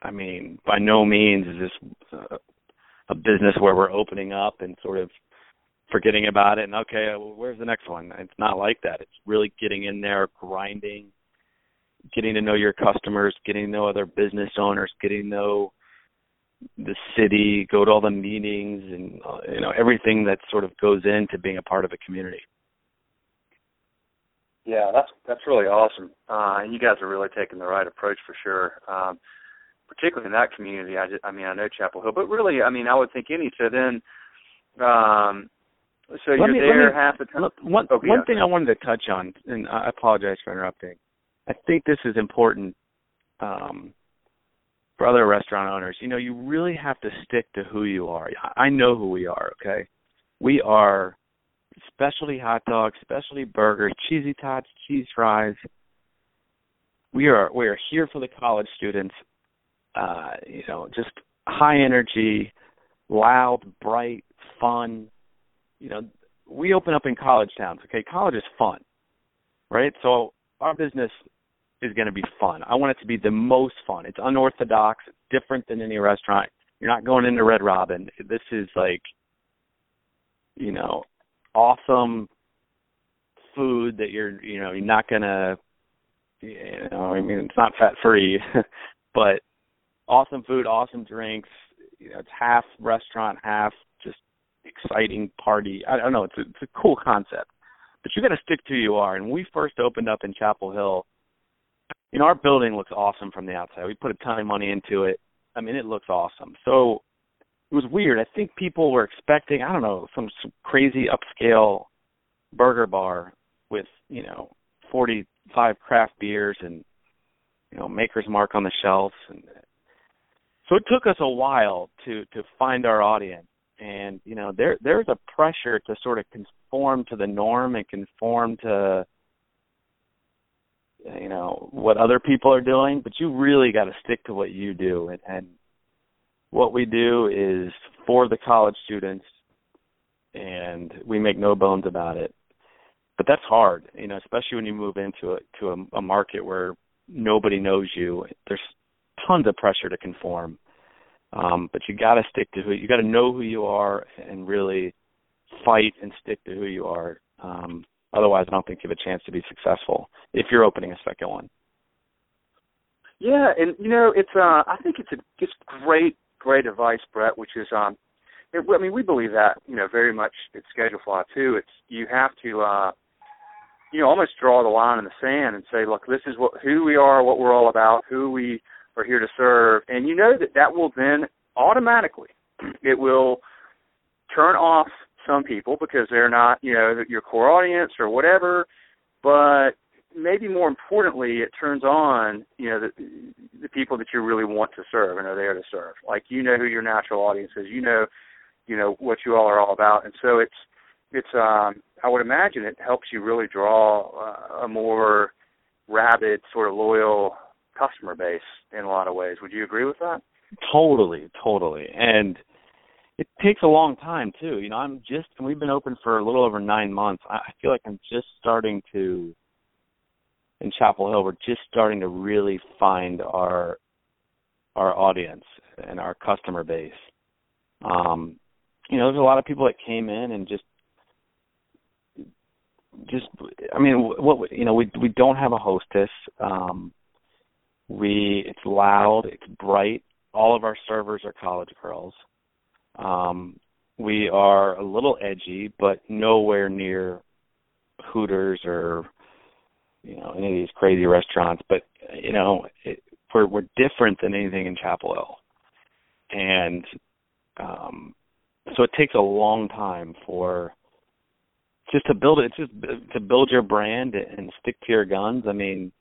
I mean, by no means is this a business where we're opening up and sort of forgetting about it and okay, well, where's the next one? It's not like that. It's really getting in there, grinding, getting to know your customers, getting to know other business owners, getting to know the city, go to all the meetings and uh, you know everything that sort of goes into being a part of a community. Yeah, that's that's really awesome. Uh, and you guys are really taking the right approach for sure. Um, particularly in that community. I, just, I mean, I know Chapel Hill, but really, I mean, I would think any. So then, um, so let you're me, there me, half the time. Look, one one yeah. thing I wanted to touch on, and I apologize for interrupting. I think this is important um, for other restaurant owners. You know, you really have to stick to who you are. I know who we are. Okay, we are specialty hot dogs, specialty burgers, cheesy tots, cheese fries. We are we are here for the college students uh, you know, just high energy, loud, bright, fun. You know, we open up in college towns. Okay, college is fun, right? So our business is going to be fun. I want it to be the most fun. It's unorthodox, it's different than any restaurant. You're not going into Red Robin. This is like, you know, awesome food that you're, you know, you're not gonna, you know, I mean, it's not fat free, (laughs) but awesome food, awesome drinks. You know, it's half restaurant, half exciting party. I don't know. It's a, it's a cool concept, but you got to stick to who you are. And we first opened up in Chapel Hill. You know, our building looks awesome from the outside. We put a ton of money into it. I mean, it looks awesome. So it was weird. I think people were expecting, I don't know, some, some crazy upscale burger bar with, you know, 45 craft beers and, you know, Maker's Mark on the shelves and so it took us a while to to find our audience and you know there there's a pressure to sort of conform to the norm and conform to you know what other people are doing but you really got to stick to what you do. And, and what we do is for the college students and we make no bones about it. But that's hard you know especially when you move into a to a, a market where nobody knows you. There's tons of pressure to conform. Um, but you got to stick to who you got to know who you are and really fight and stick to who you are. Um, otherwise, I don't think you have a chance to be successful if you're opening a second one. Yeah, and you know, it's uh I think it's a it's great great advice, Brett, which is um it, I mean, we believe that, you know, very much at Schedule Fly too. It's you have to uh you know, almost draw the line in the sand and say, look, this is what who we are, what we're all about, who we are here to serve, and you know that that will then automatically (clears throat) it will turn off some people because they're not, you know, your core audience or whatever. But maybe more importantly, it turns on, you know, the, the people that you really want to serve and are there to serve. Like you know who your natural audience is. You know, you know what you all are all about, and so it's it's. um I would imagine it helps you really draw uh, a more rabid, sort of loyal customer base in a lot of ways. Would you agree with that? Totally, totally, and it takes a long time too. You know, I'm just we've been open for a little over nine months. I feel like I'm just starting to in Chapel Hill. We're just starting to really find our our audience and our customer base. Um, you know, there's a lot of people that came in and just just I mean, what you know, we we don't have a hostess. Um, we it's loud, it's bright. All of our servers are college girls. Um, we are a little edgy, but nowhere near Hooters or you know any of these crazy restaurants. But you know, it, we're we're different than anything in Chapel Hill, and um, so it takes a long time for just to build it, just to build your brand and stick to your guns. I mean,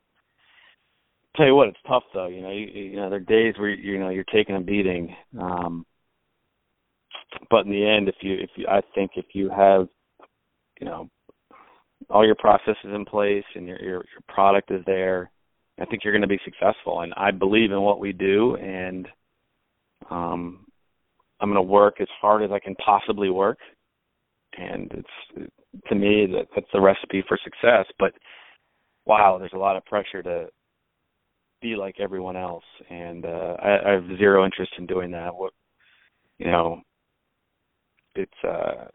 tell you what, it's tough though. You know, you, you know, there are days where you know you're taking a beating. Um, but in the end, if you if you I think if you have you know all your processes in place and your your, your product is there, I think you're going to be successful. And I believe in what we do, and um, I'm going to work as hard as I can possibly work. And it's to me that that's the recipe for success. But wow, there's a lot of pressure to be like everyone else, and uh, I, I have zero interest in doing that. What you know, it's uh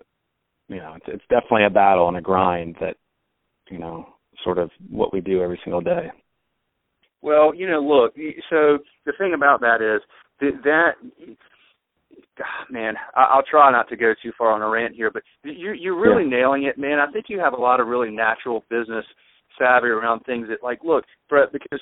you know it's, it's definitely a battle and a grind that you know sort of what we do every single day well you know look so the thing about that is that, that man, I'll try not to go too far on a rant here, but you you're really yeah. nailing it, man. I think you have a lot of really natural business savvy around things that, like, look, Brett, because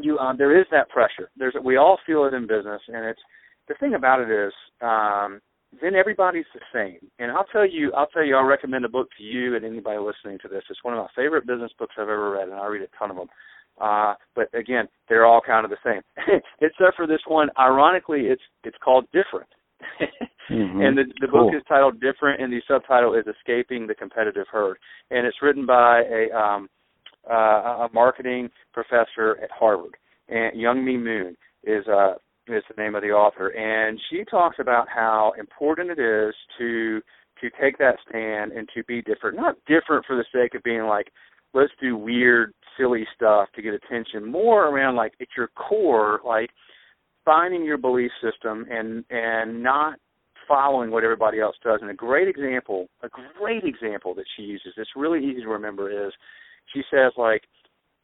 you um there is that pressure. There's we all feel it in business, and it's the thing about it is um then everybody's the same. And I'll tell you, I'll tell you, I'll recommend a book to you and anybody listening to this. It's one of my favorite business books I've ever read, and I read a ton of them. Uh, but again, they're all kind of the same, (laughs) except for this one. Ironically, it's it's called Different, (laughs) mm-hmm. and the the cool. book is titled Different, and the subtitle is Escaping the Competitive Herd, and it's written by a um, uh, a marketing professor at Harvard, and Youngme Moon is uh is the name of the author, and she talks about how important it is to to take that stand and to be different. Not different for the sake of being like, let's do weird, silly stuff to get attention. More around like at your core, like finding your belief system and and not following what everybody else does. And a great example, a great example that she uses, it's really easy to remember, is she says like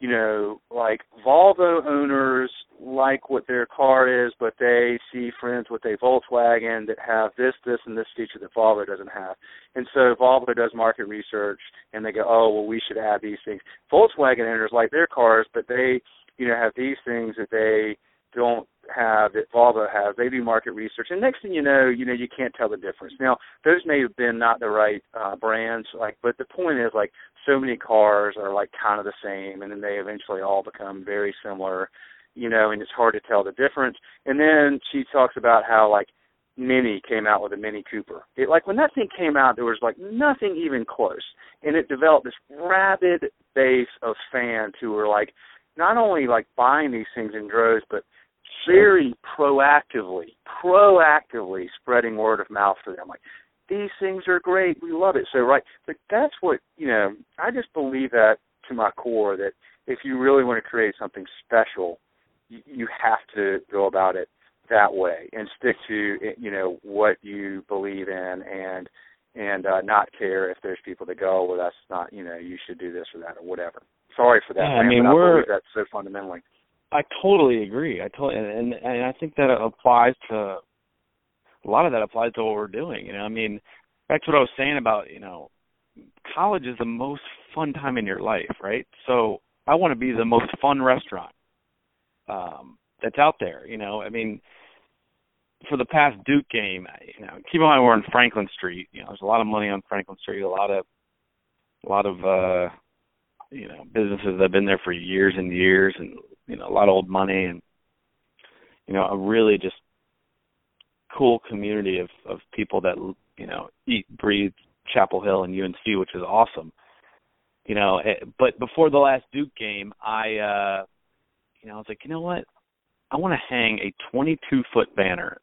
you know, like Volvo owners like what their car is, but they see friends with a Volkswagen that have this, this, and this feature that Volvo doesn't have. And so Volvo does market research and they go, oh, well, we should add these things. Volkswagen owners like their cars, but they, you know, have these things that they don't have that Volvo has. They do market research, and next thing you know, you know you can't tell the difference. Now, those may have been not the right uh, brands, like, but the point is, like, so many cars are like kind of the same, and then they eventually all become very similar, you know, and it's hard to tell the difference. And then she talks about how like Mini came out with a Mini Cooper. It like when that thing came out, there was like nothing even close, and it developed this rabid base of fans who were like not only like buying these things in droves, but very proactively, proactively spreading word of mouth for them. Like these things are great, we love it. So right, but that's what you know. I just believe that to my core that if you really want to create something special, you, you have to go about it that way and stick to you know what you believe in and and uh, not care if there's people that go, well, that's not you know you should do this or that or whatever. Sorry for that. Yeah, man, I mean, but we're I believe that so fundamentally. I totally agree. I totally and and I think that applies to a lot of that applies to what we're doing. You know, I mean, that's what I was saying about you know, college is the most fun time in your life, right? So I want to be the most fun restaurant um that's out there. You know, I mean, for the past Duke game, you know, keep in mind we're on Franklin Street. You know, there's a lot of money on Franklin Street, a lot of a lot of uh you know, businesses that have been there for years and years and you know, a lot of old money and you know, a really just cool community of of people that you know, eat, breathe Chapel Hill and UNC, which is awesome. You know, eh, but before the last Duke game, I uh you know, I was like, you know what? I want to hang a 22 foot banner.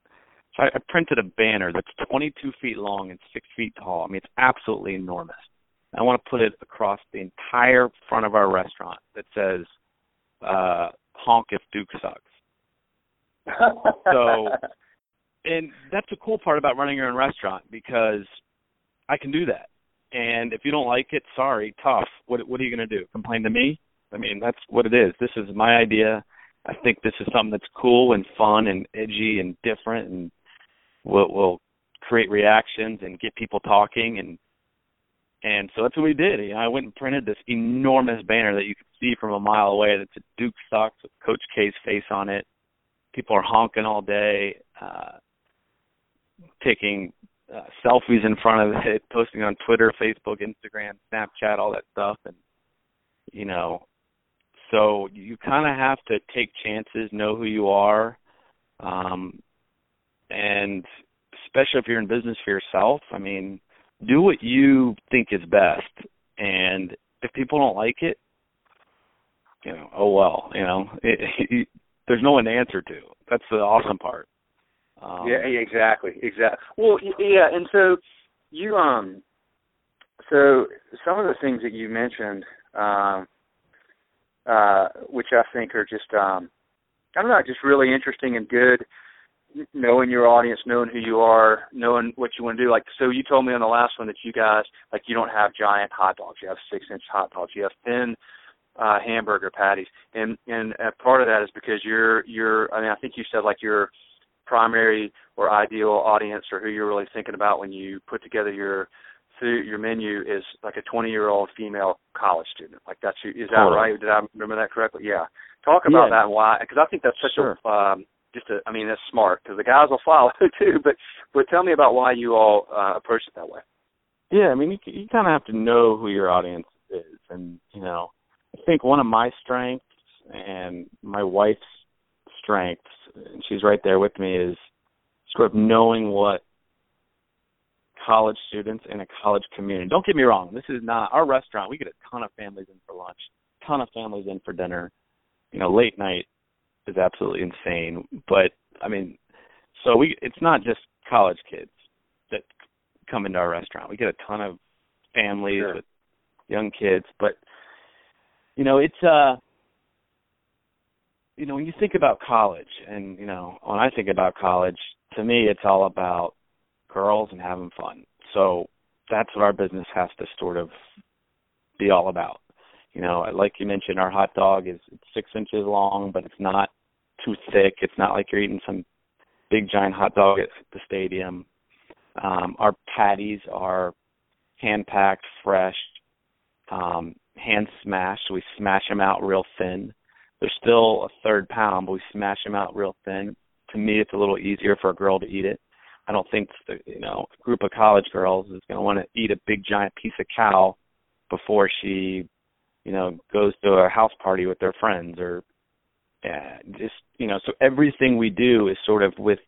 So I, I printed a banner that's 22 feet long and six feet tall. I mean, it's absolutely enormous. I want to put it across the entire front of our restaurant that says uh honk if Duke sucks. (laughs) so and that's the cool part about running your own restaurant because I can do that. And if you don't like it, sorry, tough. What what are you going to do? Complain to me? I mean, that's what it is. This is my idea. I think this is something that's cool and fun and edgy and different and will will create reactions and get people talking and and so that's what we did. You know, I went and printed this enormous banner that you could see from a mile away that's a Duke Sucks with Coach K's face on it. People are honking all day, uh taking uh, selfies in front of it, (laughs) posting on Twitter, Facebook, Instagram, Snapchat, all that stuff and you know, so you kind of have to take chances, know who you are, um, and especially if you're in business for yourself. I mean, do what you think is best, and if people don't like it, you know, oh well, you know, it, (laughs) it, there's no one to answer to. That's the awesome part. Um, yeah, exactly, exactly. Well, yeah, and so you um, so some of the things that you mentioned, um, uh, which I think are just um, I don't know, just really interesting and good. Knowing your audience, knowing who you are, knowing what you want to do. Like so, you told me on the last one that you guys like you don't have giant hot dogs. You have six inch hot dogs. You have thin uh hamburger patties, and and uh, part of that is because you're you're. I mean, I think you said like your primary or ideal audience or who you're really thinking about when you put together your food your menu is like a 20 year old female college student. Like that's is that totally. right? Did I remember that correctly? Yeah. Talk about yeah. that and why because I think that's such sure. a um, just a I mean that's smart because the guys will follow (laughs) too. But but tell me about why you all uh, approach it that way. Yeah, I mean you you kind of have to know who your audience is, and you know I think one of my strengths and my wife's strengths, and she's right there with me, is sort of knowing what college students in a college community. Don't get me wrong, this is not our restaurant. We get a ton of families in for lunch, ton of families in for dinner. You know, late night is absolutely insane. But I mean, so we it's not just college kids that come into our restaurant. We get a ton of families sure. with young kids, but you know, it's uh you know, when you think about college and you know, when I think about college, to me it's all about girls and having fun. So that's what our business has to sort of be all about. You know, like you mentioned, our hot dog is six inches long, but it's not too thick. It's not like you're eating some big giant hot dog at the stadium. Um, our patties are hand packed, fresh, um, hand smashed. We smash them out real thin. They're still a third pound, but we smash them out real thin. To me, it's a little easier for a girl to eat it. I don't think the, you know a group of college girls is going to want to eat a big giant piece of cow before she, you know, goes to a house party with their friends or yeah, just you know. So everything we do is sort of with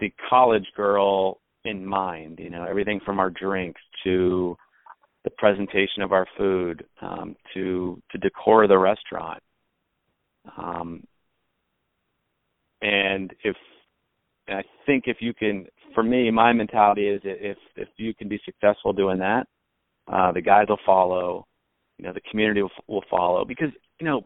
the college girl in mind. You know, everything from our drinks to the presentation of our food um, to to decor the restaurant. Um, and if and I think if you can, for me, my mentality is if if you can be successful doing that, uh, the guys will follow. You know, the community will, will follow because you know,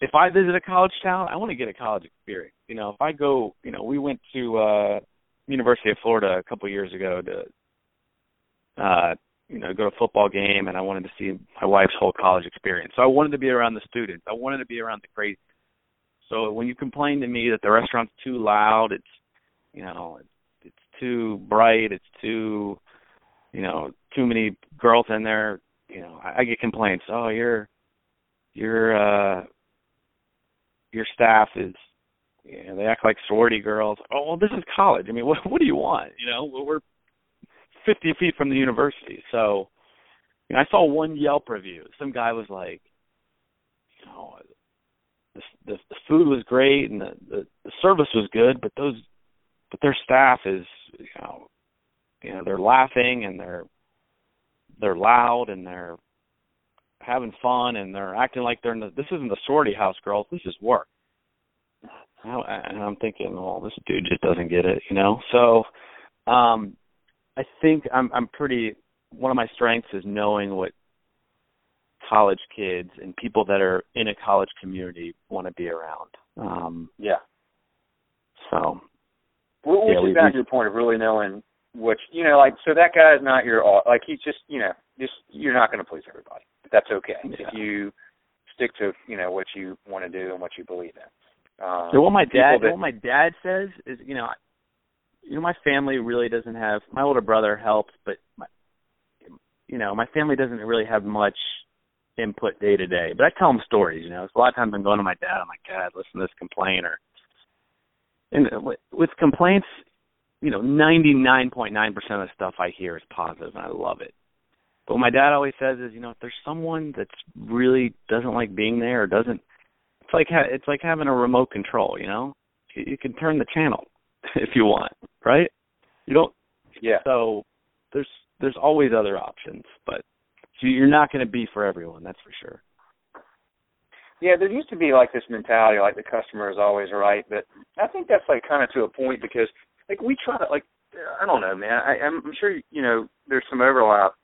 if I visit a college town, I want to get a college experience. You know, if I go, you know, we went to uh University of Florida a couple years ago to uh you know, go to a football game and I wanted to see my wife's whole college experience. So I wanted to be around the students. I wanted to be around the crazy so when you complain to me that the restaurant's too loud, it's you know, it's, too bright, it's too you know, too many girls in there, you know, I, I get complaints. Oh, your your uh your staff is know, they act like sorority girls. Oh, well, this is college. I mean, (laughs) what what do you want? You know, we're 50 feet from the university. So, you know, I saw one Yelp review. Some guy was like, you know, the the, the food was great and the, the the service was good, but those but their staff is you know you know they're laughing and they're they're loud and they're having fun and they're acting like they're in the this isn't the sorority house girls this is work and i'm thinking well this dude just doesn't get it you know so um i think i'm i'm pretty one of my strengths is knowing what college kids and people that are in a college community want to be around. Um yeah. so well, which yeah, is back to your point of really knowing which you know like so that guy is not your like he's just you know just you're not going to please everybody. But that's okay yeah. if you stick to you know what you want to do and what you believe in. Um, so what my dad that, what my dad says is you know you know my family really doesn't have my older brother helps but my you know my family doesn't really have much input day to day but i tell them stories you know so a lot of times i'm going to my dad i'm like dad listen to this complaint or and uh, with complaints you know, 99.9% of the stuff I hear is positive and I love it. But what my dad always says is, you know, if there's someone that's really doesn't like being there or doesn't, it's like ha- it's like having a remote control, you know. You can turn the channel (laughs) if you want, right? You don't. Yeah. So there's there's always other options, but you're not going to be for everyone, that's for sure. Yeah, there used to be like this mentality, like the customer is always right, but I think that's like kind of to a point because like we try to like I don't know, man. I, I'm sure you know there's some overlap.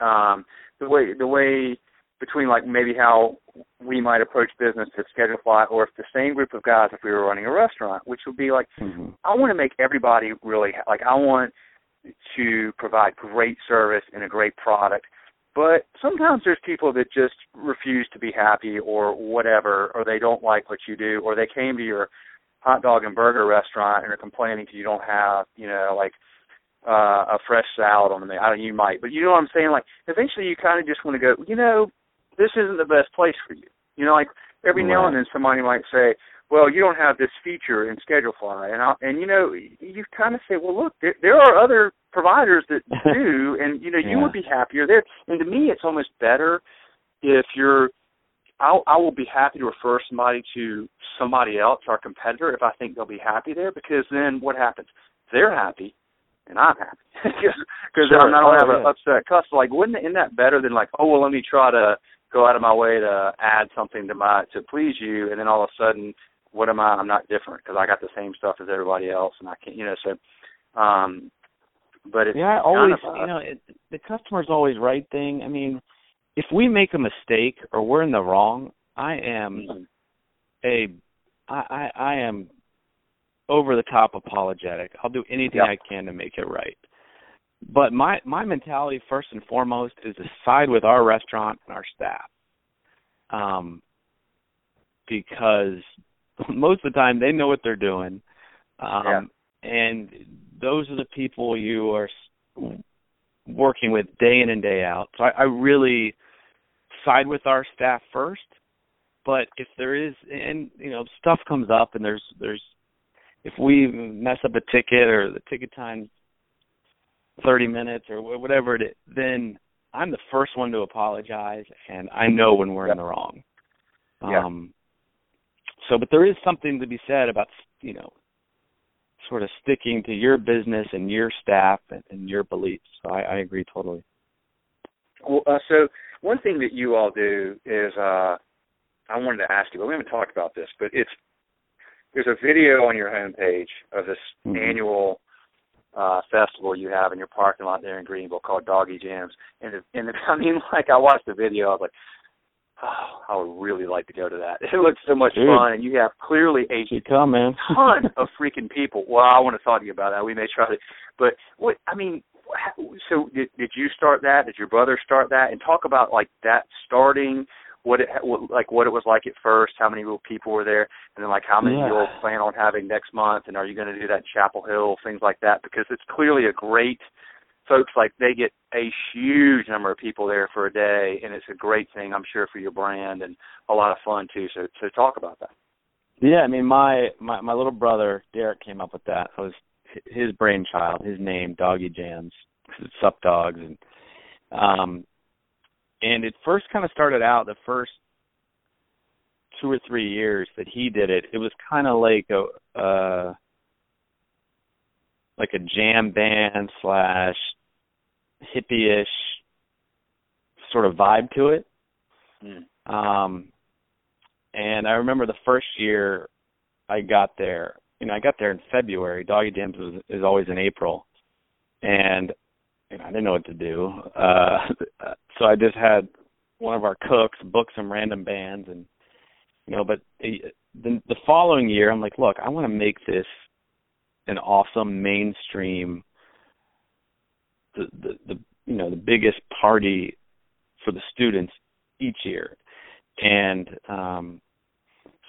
Um, the way the way between like maybe how we might approach business at Schedule Fly, or if the same group of guys if we were running a restaurant, which would be like mm-hmm. I want to make everybody really like I want to provide great service and a great product. But sometimes there's people that just refuse to be happy or whatever, or they don't like what you do, or they came to your hot dog and burger restaurant and are complaining because you don't have, you know, like uh a fresh salad on the menu. I don't you might, but you know what I'm saying? Like eventually you kind of just want to go, you know, this isn't the best place for you. You know, like every right. now and then somebody might say, well, you don't have this feature in ScheduleFly, and I, and you know, you kind of say, well, look, there, there are other providers that (laughs) do, and you know, yeah. you would be happier there. And to me, it's almost better if you're I'll, I will be happy to refer somebody to somebody else, our competitor, if I think they'll be happy there. Because then what happens? They're happy, and I'm happy (laughs) because sure. I'm not gonna oh, have yeah. an upset customer. Like, wouldn't isn't that better than like, oh well, let me try to go out of my way to add something to my to please you, and then all of a sudden, what am I? I'm not different because I got the same stuff as everybody else, and I can't, you know. So, um, but it's yeah, I always, kind of, you know, it, the customer's always right thing. I mean if we make a mistake or we're in the wrong, I am a I I, I am over the top apologetic. I'll do anything yep. I can to make it right. But my my mentality first and foremost is to side with our restaurant and our staff, um, because (laughs) most of the time they know what they're doing, um, yeah. and those are the people you are working with day in and day out. So I, I really side with our staff first, but if there is and you know stuff comes up and there's there's if we mess up a ticket or the ticket time's 30 minutes or whatever it is, then I'm the first one to apologize, and I know when we're yep. in the wrong. Yeah. Um, so, but there is something to be said about you know, sort of sticking to your business and your staff and, and your beliefs. So I, I agree totally. Well, uh, so one thing that you all do is uh, I wanted to ask you, but we haven't talked about this, but it's there's a video on your homepage of this mm-hmm. annual uh festival you have in your parking lot there in Greenville called Doggy Jams. And and the, (laughs) I mean like I watched the video, I was like, Oh, I would really like to go to that. (laughs) It looks so much Dude. fun and you have clearly a You come, man. ton of freaking people. Well, I want to talk to you about that. We may try to but what I mean so did did you start that? Did your brother start that? And talk about like that starting, what it what, like what it was like at first, how many real people were there, and then like how many Yeah. you'll plan on having next month, and are you going to do that in Chapel Hill, things like that? Because it's clearly a great folks like they get a huge number of people there for a day, and it's a great thing I'm sure for your brand and a lot of fun too. So so talk about that. Yeah, I mean my my my little brother Derek came up with that. It was his brainchild, his name, Doggy Jams. It's Sup Dogs and um and it first kind of started out the first two or three years that he did it, it was kind of like a uh like a jam band slash hippie-ish sort of vibe to it. Mm. Um and I remember the first year I got there, you know, I got there in February. Doggy Jams is, is always in April. And you know, I didn't know what to do. Uh so I just had one of our cooks book some random bands and you know, but the the following year I'm like, look, I want to make this an awesome mainstream the, the the you know, the biggest party for the students each year. And um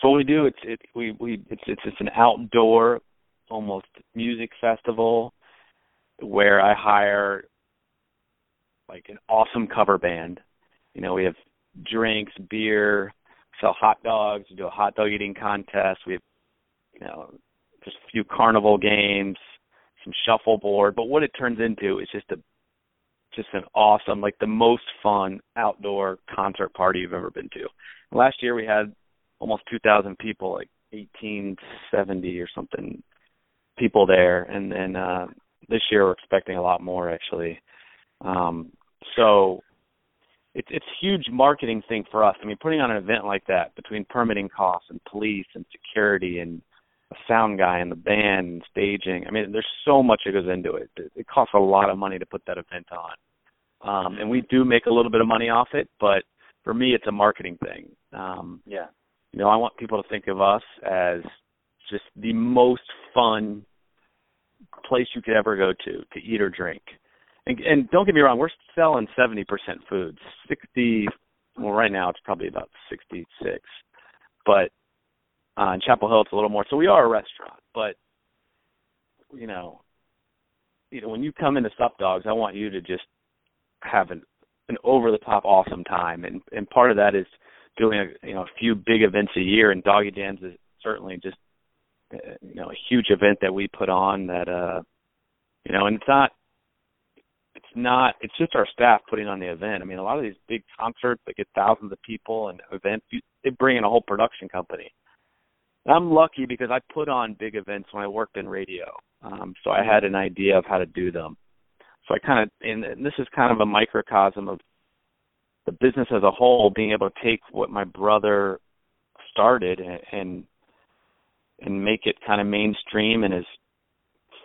so what we do it's it we we it's it's it's an outdoor almost music festival where I hire like an awesome cover band. You know, we have drinks, beer, sell hot dogs, we do a hot dog eating contest, we have you know, just a few carnival games, some shuffleboard, but what it turns into is just a just an awesome, like the most fun outdoor concert party you've ever been to. Last year we had almost 2,000 people, like 1870 or something people there, and then uh, this year we're expecting a lot more actually. Um, so it's it's a huge marketing thing for us. I mean, putting on an event like that between permitting costs and police and security and a sound guy and the band and staging. I mean, there's so much that goes into it. It, it costs a lot of money to put that event on. Um, and we do make a little bit of money off it, but for me, it's a marketing thing. Um, yeah. You know, I want people to think of us as just the most fun place you could ever go to to eat or drink. And, and don't get me wrong, we're selling 70% food. 60, well, right now it's probably about 66. But uh, in Chapel Hill, it's a little more. So we are a restaurant, but you know, you know, when you come into Sup Dogs, I want you to just have an an over the top awesome time, and and part of that is doing a you know a few big events a year, and Doggy Jams is certainly just uh, you know a huge event that we put on that uh you know, and it's not not it's just our staff putting on the event. I mean, a lot of these big concerts that get thousands of people and events, they bring in a whole production company. I'm lucky because I put on big events when I worked in radio, um, so I had an idea of how to do them. So I kind of, and, this is kind of a microcosm of the business as a whole, being able to take what my brother started and and, and make it kind of mainstream and as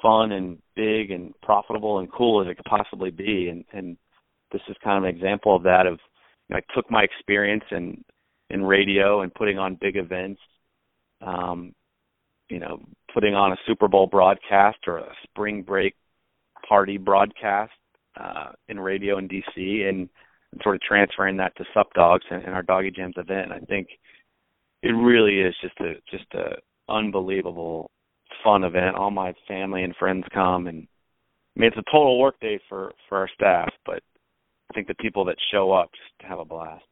fun and big and profitable and cool as it could possibly be. And and this is kind of an example of that. Of you know, I took my experience in in radio and putting on big events. Um, you know, putting on a Super Bowl broadcast or a spring break party broadcast uh, in radio in DC and, and sort of transferring that to Sup Dogs and, and our Doggy Jams event. I think it really is just a just a unbelievable fun event. All my family and friends come and I mean it's a total work day for for our staff, but I think the people that show up just have a blast.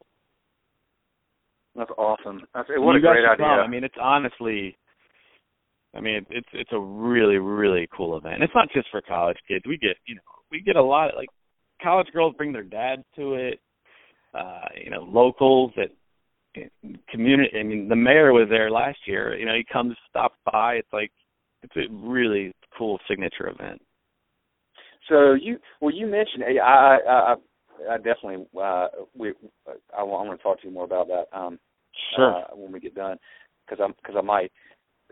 That's awesome. That's what you a great idea. Come. I mean, it's honestly I mean, it's it's a really really cool event. It's not just for college kids. We get you know we get a lot of like college girls bring their dads to it. Uh, you know, locals that community. I mean, the mayor was there last year. You know, he comes stop by. It's like it's a really cool signature event. So you well you mentioned I I I I definitely uh we I want to talk to you more about that um sure uh, when we get done because I'm because I might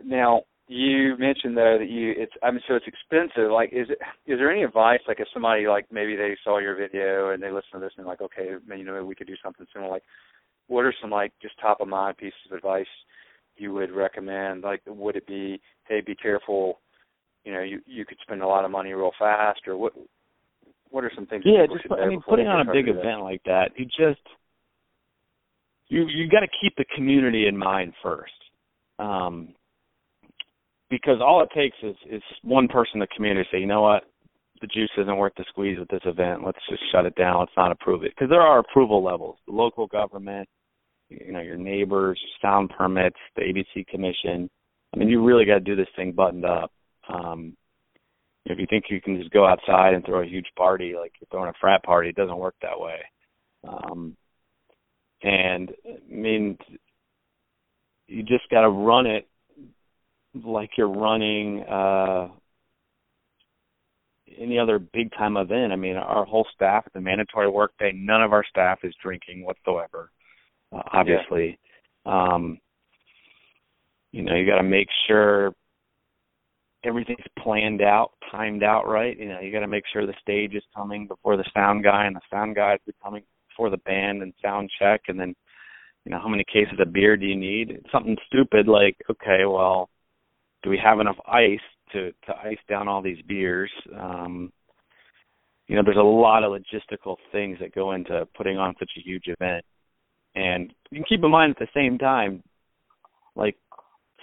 now you mentioned though that you it's I mean so it's expensive. Like is it is there any advice like if somebody like maybe they saw your video and they listen to this and like okay you know we could do something similar like what are some like just top of mind pieces of advice you would recommend? Like would it be hey be careful you know you you could spend a lot of money real fast or what what are some things yeah just I mean putting on a big event that? like that you just you you got to keep the community in mind first. Um, because all it takes is is one person in the community to say, you know what, the juice isn't worth the squeeze with this event. Let's just shut it down. Let's not approve it because there are approval levels. The local government, you know your neighbors, sound permits, the ABC commission. I mean, you really got to do this thing buttoned up. Um, if you think you can just go outside and throw a huge party like you're throwing a frat party, it doesn't work that way. Um, and I mean, you just got to run it like you're running uh any other big time event. I mean, our whole staff the mandatory work day, none of our staff is drinking whatsoever. Uh, obviously, yeah. um, you know, you got to make sure everything's planned out, timed out right. You know, you got to make sure the stage is coming before the sound guy, and the sound guy is coming before the band and sound check, and then, you know, how many cases of beer do you need? Something stupid like, okay, well, do we have enough ice to to ice down all these beers? Um, you know, there's a lot of logistical things that go into putting on such a huge event, and you can keep in mind at the same time, like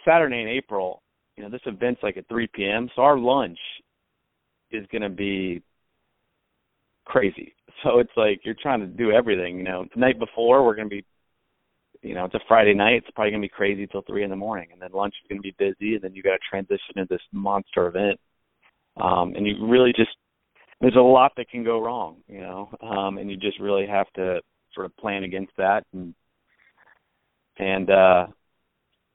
Saturday in April, you know, this event's like at 3 p.m., so our lunch is going to be crazy. (laughs) So it's like you're trying to do everything. You know, the night before we're going to be you know, it's a Friday night. It's probably gonna be crazy till three in the morning, and then lunch is gonna be busy, and then you got to transition into this monster event. Um, and you really just there's a lot that can go wrong, you know, um, and you just really have to sort of plan against that. And and uh,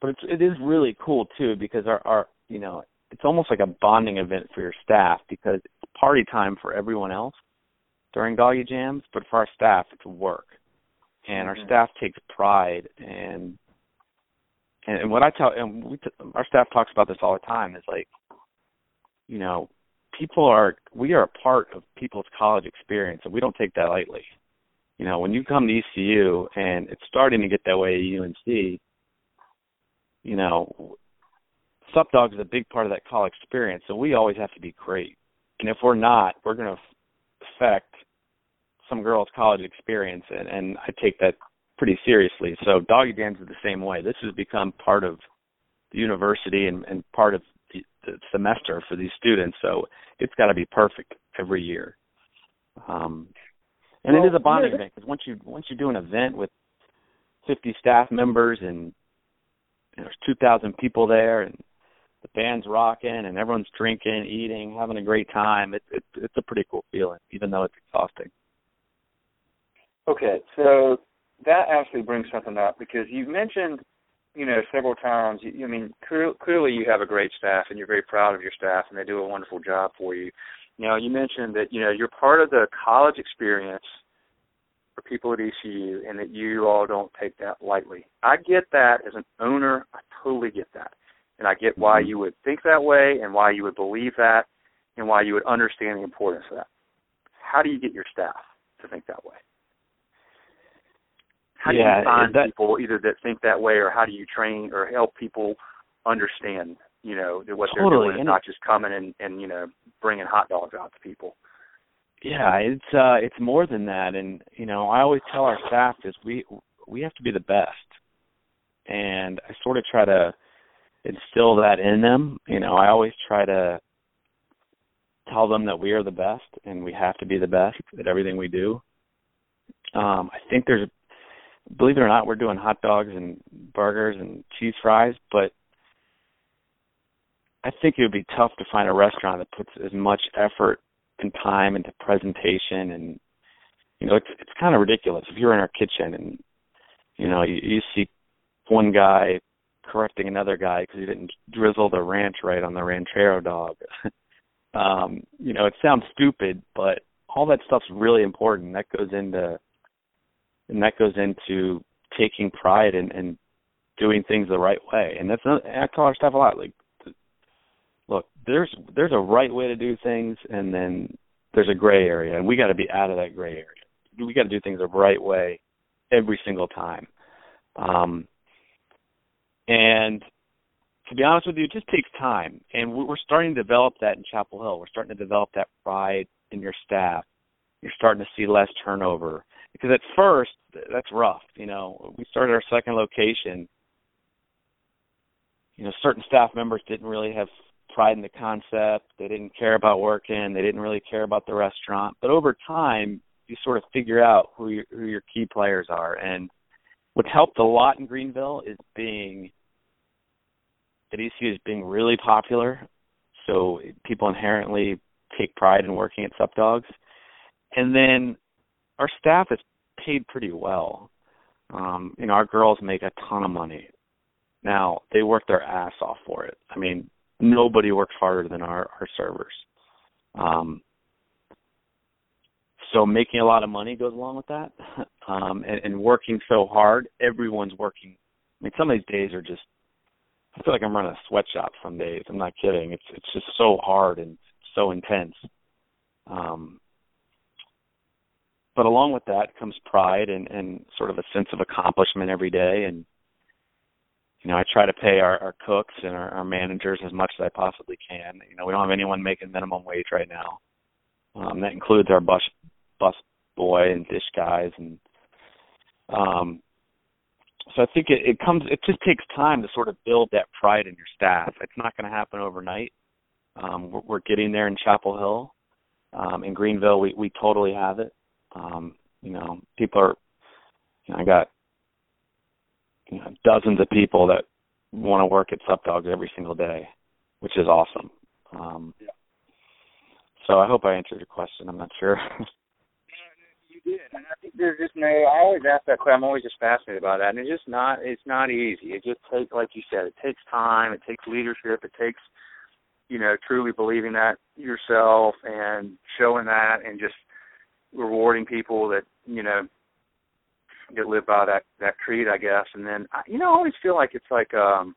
but it's it is really cool too because our our you know it's almost like a bonding event for your staff because it's party time for everyone else during doggy jams, but for our staff it's work and our mm-hmm. staff takes pride and and, what I tell and we t- our staff talks about this all the time is like you know people are we are a part of people's college experience and we don't take that lightly. You know, when you come to ECU and it's starting to get that way at UNC, you know, Sup Dog is a big part of that college experience, so we always have to be great. And if we're not, we're going to affect some girls' college experience, and, and I take that pretty seriously. So Doggy Jams is the same way. This has become part of the university and, and part of the, the semester for these students. So it's got to be perfect every year. Um, and well, it is a bonding yeah. event because once you once you do an event with 50 staff members and, there's 2,000 people there and the band's rocking and everyone's drinking, eating, having a great time. It's it's it's a pretty cool feeling, even though it's exhausting. Okay, so that actually brings something up because you mentioned, you know, several times. You, I mean, clearly you have a great staff, and you're very proud of your staff, and they do a wonderful job for you. Now, you mentioned that you know you're part of the college experience for people at ECU, and that you all don't take that lightly. I get that as an owner. I totally get that, and I get why mm-hmm. you would think that way, and why you would believe that, and why you would understand the importance of that. How do you get your staff to think that way? How do yeah, you find that, people either that think that way, or how do you train or help people understand, you know, what they're doing, and not just coming and and you know bringing hot dogs out to people? Yeah, it's uh it's more than that, and you know I always tell our staff is we we have to be the best, and I sort of try to instill that in them. You know, I always try to tell them that we are the best and we have to be the best at everything we do. Um, I think there's believe it or not, we're doing hot dogs and burgers and cheese fries, but I think it would be tough to find a restaurant that puts as much effort and time into presentation and you know it's it's kind of ridiculous if you're in our kitchen and you know you, you see one guy correcting another guy because he didn't drizzle the ranch right on the ranchero dog (laughs) um you know it sounds stupid but all that stuff's really important that goes into and that goes into taking pride in, in doing things the right way. And that's not, I tell our staff a lot. Like, look, there's there's a right way to do things, and then there's a gray area, and we got to be out of that gray area. We got to do things the right way every single time. Um, and to be honest with you, it just takes time, and we're starting to develop that in Chapel Hill. We're starting to develop that pride in your staff. You're starting to see less turnover because at first that's rough. You know, we started our second location. You know, certain staff members didn't really have pride in the concept. They didn't care about working. They didn't really care about the restaurant. But over time, you sort of figure out who your, who your key players are, and what's helped a lot in Greenville is being at ECU is being really popular. So people inherently take pride in working at Sup Dogs. And then our staff is paid pretty well. Um, you know, our girls make a ton of money. Now, they work their ass off for it. I mean, nobody works harder than our, our servers. Um, so making a lot of money goes along with that. (laughs) Um, and, and working so hard, everyone's working. I mean, some of these days are just. I feel like I'm running a sweatshop some days. I'm not kidding. It's it's just so hard and so intense. Um, but along with that comes pride and, and sort of a sense of accomplishment every day. And you know, I try to pay our, our cooks and our, our managers as much as I possibly can. You know, we don't have anyone making minimum wage right now. Um, that includes our bus bus boy and dish guys and um so I think it, it comes it just takes time to sort of build that pride in your staff. It's not going to happen overnight. Um we're, we're getting there in Chapel Hill. Um in Greenville we we totally have it. Um you know, people are you know, I got you know dozens of people that want to work at Sup Dogs every single day, which is awesome. Um yeah. So I hope I answered your question. I'm not sure. (laughs) did, and I think there's just no. I always ask that question. I'm always just fascinated by that, and it's just not. It's not easy. It just takes, like you said, it takes time. It takes leadership. It takes, you know, truly believing that yourself and showing that, and just rewarding people that you know that live by that that creed, I guess. And then, you know, I always feel like it's like, um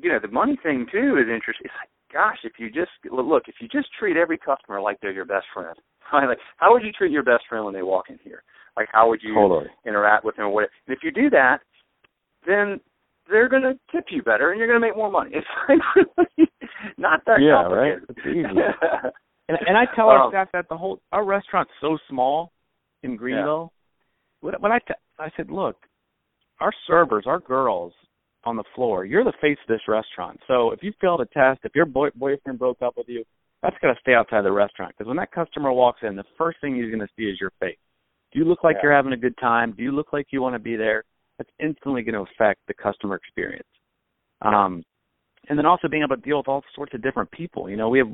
you know, the money thing too is interesting. It's like, gosh, if you just look, if you just treat every customer like they're your best friend, (laughs) right? Like, how would you treat your best friend when they walk in here? Like, how would you totally. interact with them? Or what? And if you do that, then they're going to tip you better, and you're going to make more money. It's (laughs) like really not that yeah, complicated. right. It's easy. (laughs) and and I tell our um, staff that the whole our restaurant's so small in Greenville. When, I t- I said, look, our servers, our girls on the floor, you're the face of this restaurant. So if you fail a test, if your boy, boyfriend broke up with you, that's got to stay outside the restaurant because when that customer walks in, the first thing he's going to see is your face. Do you look like yeah. you're having a good time? Do you look like you want to be there? That's instantly going to affect the customer experience. Um, and then also being able to deal with all sorts of different people. You know, we have.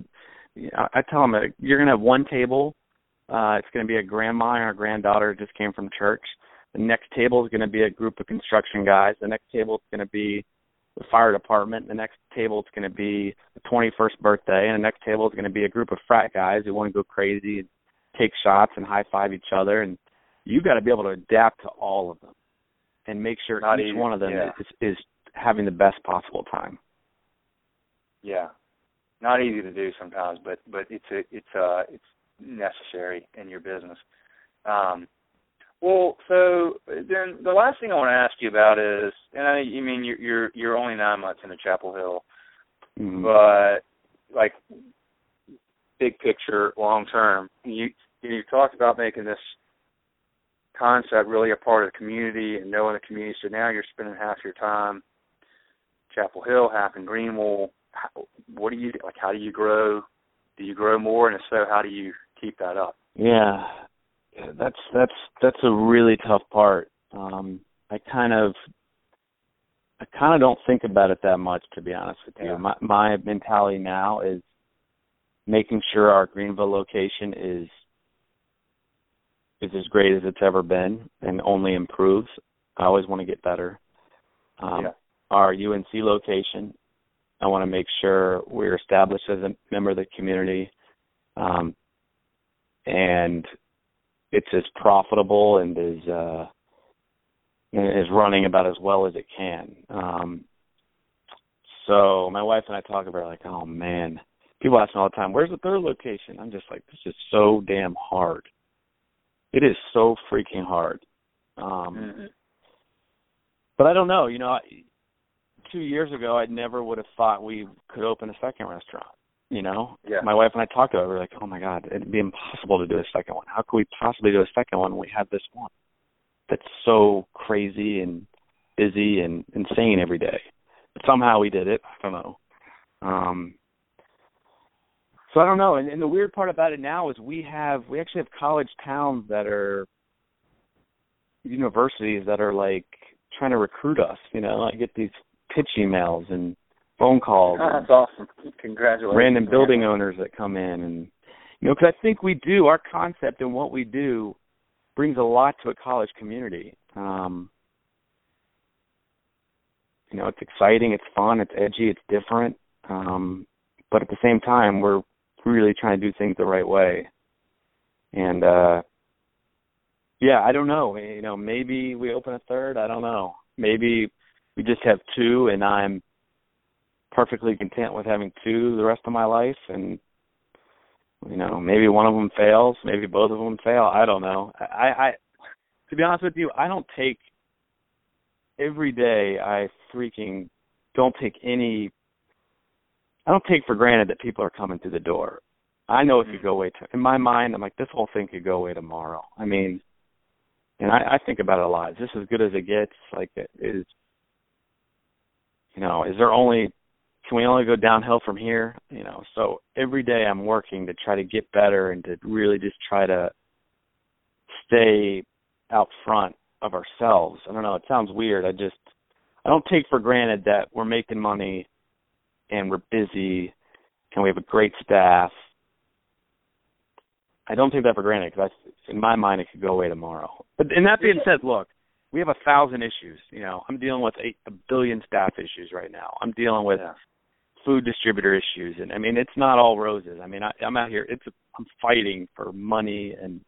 I tell them you're going to have one table. Uh, it's going to be a grandma and a granddaughter just came from church. The next table is going to be a group of construction guys. The next table is going to be the fire department. The next table is going to be the 21st birthday, and the next table is going to be a group of frat guys who want to go crazy and take shots and high five each other. And you've got to be able to adapt to all of them and make sure Not each easy. one of them yeah. is, is having the best possible time. Yeah, not easy to do sometimes, but but it's a, it's uh it's necessary in your business. Um, well, so then the last thing I want to ask you about is, and I you mean you're you're you're only nine months into Chapel Hill, mm-hmm. but like big picture, long term, you you talked about making this concept really a part of the community and knowing the community. So now you're spending half your time Chapel Hill, half in Greenville. How, what do you like? How do you grow? Do you grow more? And if so, how do you keep that up? Yeah, that's that's that's a really tough part. Um, I kind of I kind of don't think about it that much, to be honest with you. Yeah. My my mentality now is making sure our Greenville location is is as great as it's ever been and only improves. I always want to get better. Um, yeah. Our UNC location, I want to make sure we're established as a member of the community, um, and it's as profitable and as uh, is running about as well as it can. Um, so my wife and I talk about it like, oh man, people ask me all the time, where's the third location? I'm just like, this is so damn hard. It is so freaking hard. Um, mm-hmm. But I don't know. You know, I, two years ago, I never would have thought we could open a second restaurant. You know, yeah. my wife and I talked about it. We are like, oh my god, it'd be impossible to do a second one. How could we possibly do a second one when we have this one that's so crazy and busy and insane every day? But somehow we did it. I don't know. Um, so I don't know. And, and the weird part about it now is we have we actually have college towns that are universities that are like trying to recruit us. You know, I get these pitch emails and phone calls. Oh, that's awesome. Congratulations. Random building owners that come in and you know, because I think we do our concept and what we do brings a lot to a college community. Um, you know, it's exciting, it's fun, it's edgy, it's different. Um, but at the same time, we're really trying to do things the right way. And uh yeah, I don't know. You know, maybe we open a third. I don't know. Maybe we just have two, and I'm perfectly content with having two the rest of my life. And you know, maybe one of them fails, maybe both of them fail. I don't know. I, I, to be honest with you, I don't take every day. I freaking don't take any. I don't take for granted that people are coming through the door. I know it could mm. go away. To, in my mind, I'm like, this whole thing could go away tomorrow. I mean, and I, I think about it a lot. Is this as good as it gets? Like, is you know, is there only can we only go downhill from here? You know, so every day I'm working to try to get better and to really just try to stay out front of ourselves. I don't know, it sounds weird. I just I don't take for granted that we're making money and we're busy and we have a great staff. I don't take that for granted because in my mind it could go away tomorrow. But and that being said, look, we have a thousand issues. You know, I'm dealing with eight, a billion staff issues right now. I'm dealing with food distributor issues. And i mean it's not all roses. I mean I, i'm out here it's a, i'm fighting for money and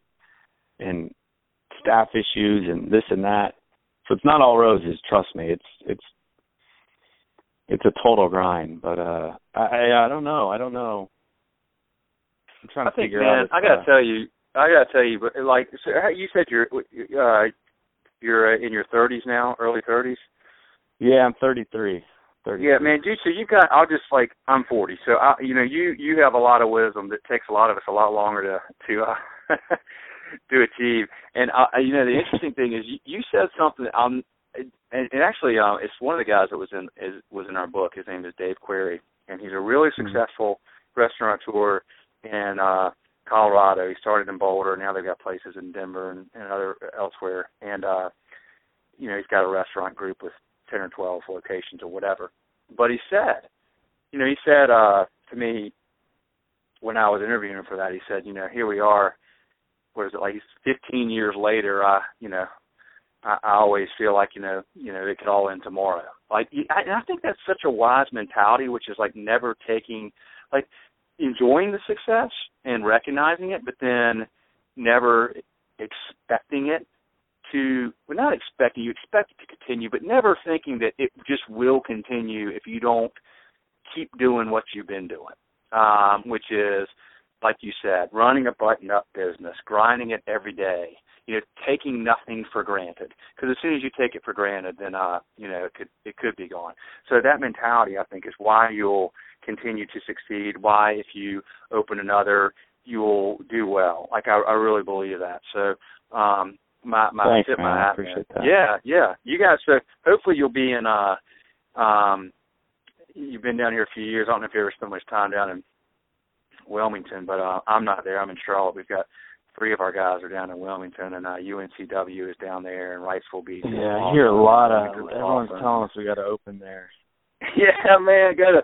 and staff issues and this and that. So it's not all roses trust me. It's it's it's a total grind. But uh i i don't know. I don't know. I'm trying to I think, figure man, out i gotta tell you i gotta tell you but like so you said you're uh you're in your thirties now early thirties? Yeah i'm thirty three yeah, man, dude. So you got. I'll just like I'm 40, so I, you know, you you have a lot of wisdom that takes a lot of us a lot longer to to uh, (laughs) to achieve. And uh, you know, the interesting thing is you, you said something. Um, and, and actually, um, it's one of the guys that was in is was in our book. His name is Dave Query, and he's a really mm-hmm. successful restaurateur in uh Colorado. He started in Boulder. Now they've got places in Denver and, and other elsewhere. And uh, you know, he's got a restaurant group with ten or twelve locations or whatever. But he said, you know, he said uh to me when I was interviewing him for that, he said, you know, here we are. What is it like? Fifteen years later, I, you know, I, I always feel like you know, you know, it could all end tomorrow. Like, I, and I think that's such a wise mentality, which is like never taking, like, enjoying the success and recognizing it, but then never expecting it to well not expecting you expect it to continue but never thinking that it just will continue if you don't keep doing what you've been doing um which is like you said running a button up business grinding it every day you know taking nothing for granted. Because as soon as you take it for granted then uh you know it could it could be gone. So that mentality i think is why you'll continue to succeed why if you open another you'll do well. Like i i really believe that. So um my my Thanks, tip man. my I hat. appreciate that. Yeah, yeah. You guys so hopefully you'll be in uh um you've been down here a few years. I don't know if you ever spent much time down in Wilmington, but uh I'm not there. I'm in Charlotte. We've got three of our guys are down in Wilmington and uh UNCW is down there and Wrightsville Beach. Yeah, I hear a lot of everyone's telling us we gotta open there. (laughs) yeah, man, go to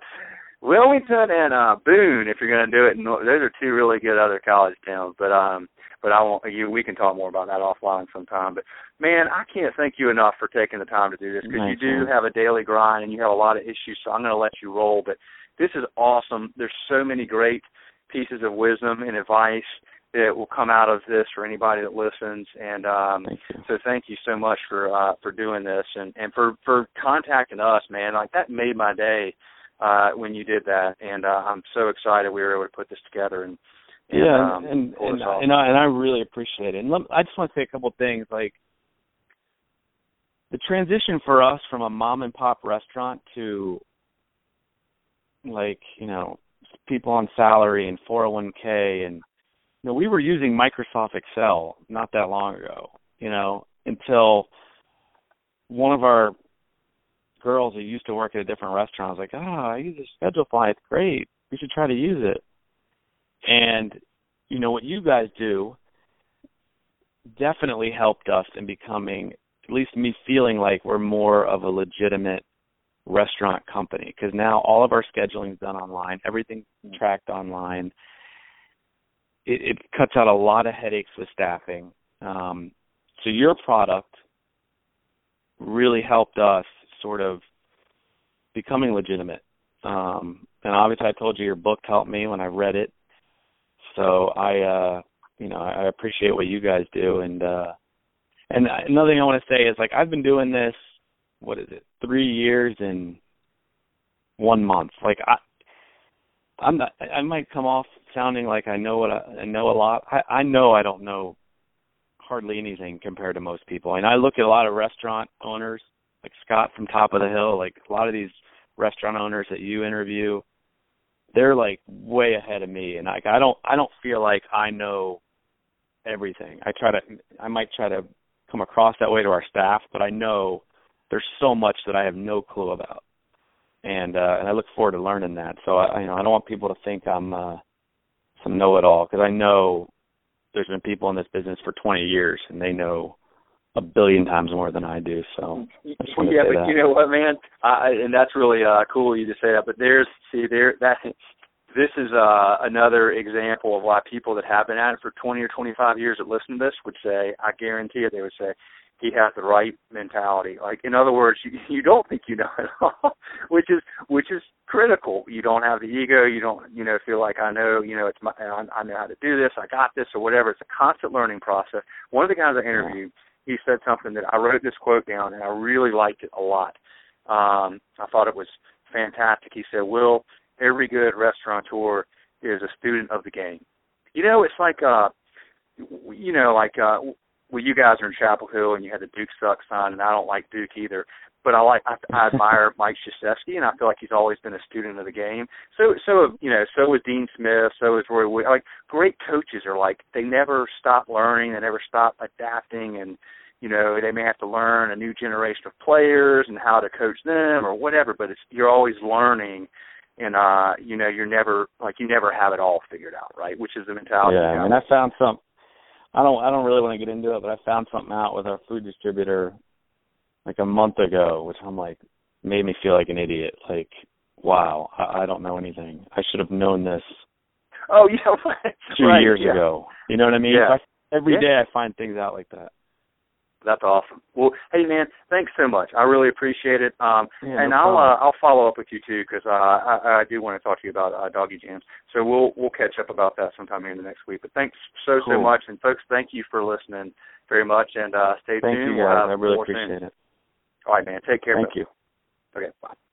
Wilmington and uh Boone if you're gonna do it. Those are two really good other college towns. But um but I won't. You, we can talk more about that offline sometime. But man, I can't thank you enough for taking the time to do this because you do have a daily grind and you have a lot of issues. So I'm going to let you roll. But this is awesome. There's so many great pieces of wisdom and advice that will come out of this for anybody that listens. And um, thank so thank you so much for uh, for doing this and and for for contacting us, man. Like that made my day uh, when you did that. And uh, I'm so excited we were able to put this together and yeah, um, and and, and, I and I really appreciate it. And let, I just want to say a couple of things. Like the transition for us from a mom and pop restaurant to like you know people on salary and 401k and you know we were using Microsoft Excel not that long ago. You know until one of our girls who used to work at a different restaurant was like, "Ah, oh, I use a Schedulefly. It's great. We should try to use it." And you know what you guys do definitely helped us in becoming at least me feeling like we're more of a legitimate restaurant company because now all of our scheduling is done online, everything's tracked online. It, it cuts out a lot of headaches with staffing. Um, so your product really helped us sort of becoming legitimate. Um, and obviously, I told you your book helped me when I read it. So I, uh, you know, I appreciate what you guys do. And uh, and another thing I want to say is like I've been doing this. What is it? Three years and one month. Like I, I'm not. I might come off sounding like I know what I, I know a lot. I, I know I don't know hardly anything compared to most people. And I look at a lot of restaurant owners, like Scott from Top of the Hill, like a lot of these restaurant owners that you interview, they're like way ahead of me and like I don't I don't feel like I know everything. I try to I might try to come across that way to our staff, but I know there's so much that I have no clue about. And uh and I look forward to learning that. So I you know I don't want people to think I'm uh some know-it-all because I know there's been people in this business for 20 years and they know a billion times more than I do. So I yeah, but that. you know what, man, I, and that's really uh, cool you to say that. But there's see there that this is uh, another example of why people that have been at it for 20 or 25 years that listen to this would say, I guarantee it, they would say, he has the right mentality. Like in other words, you you don't think you know it all, (laughs) which is which is critical. You don't have the ego. You don't you know feel like I know you know it's my I, I know how to do this. I got this or whatever. It's a constant learning process. One of the guys I interviewed, he said something that I wrote this quote down and I really liked it a lot. Um, I thought it was fantastic. He said, "Will, every good restaurateur is a student of the game." You know, it's like uh, you know, like uh well, you guys are in Chapel Hill and you had the Duke sucks sign, and I don't like Duke either. But I like I, I (laughs) admire Mike Krzyzewski, and I feel like he's always been a student of the game. So so you know so was Dean Smith, so is Roy. Wood. Like great coaches are like they never stop learning, they never stop adapting, and you know they may have to learn a new generation of players and how to coach them or whatever. But it's you're always learning and uh you know you're never like you never have it all figured out right which is the mentality yeah I mean I found some I don't I don't really want to get into it, but I found something out with our food distributor like a month ago, which I'm like made me feel like an idiot. Like, wow, I, I don't know anything. I should have known this. Oh (laughs) yeah, two right, years yeah. ago. You know what I mean? Yeah. I, every yeah. day I find things out like that. That's awesome. Well, hey man, thanks so much. I really appreciate it. Um, yeah, and no I'll uh, I'll follow up with you too because uh, I, I do want to talk to you about uh, doggy jams. So we'll we'll catch up about that sometime here in the next week. But thanks so so much, and folks, thank you for listening very much, and uh, stay Thank tuned. you We'll guys. I really more soon. appreciate it. All right, man. Take care. Thank brother. you. Okay. Bye.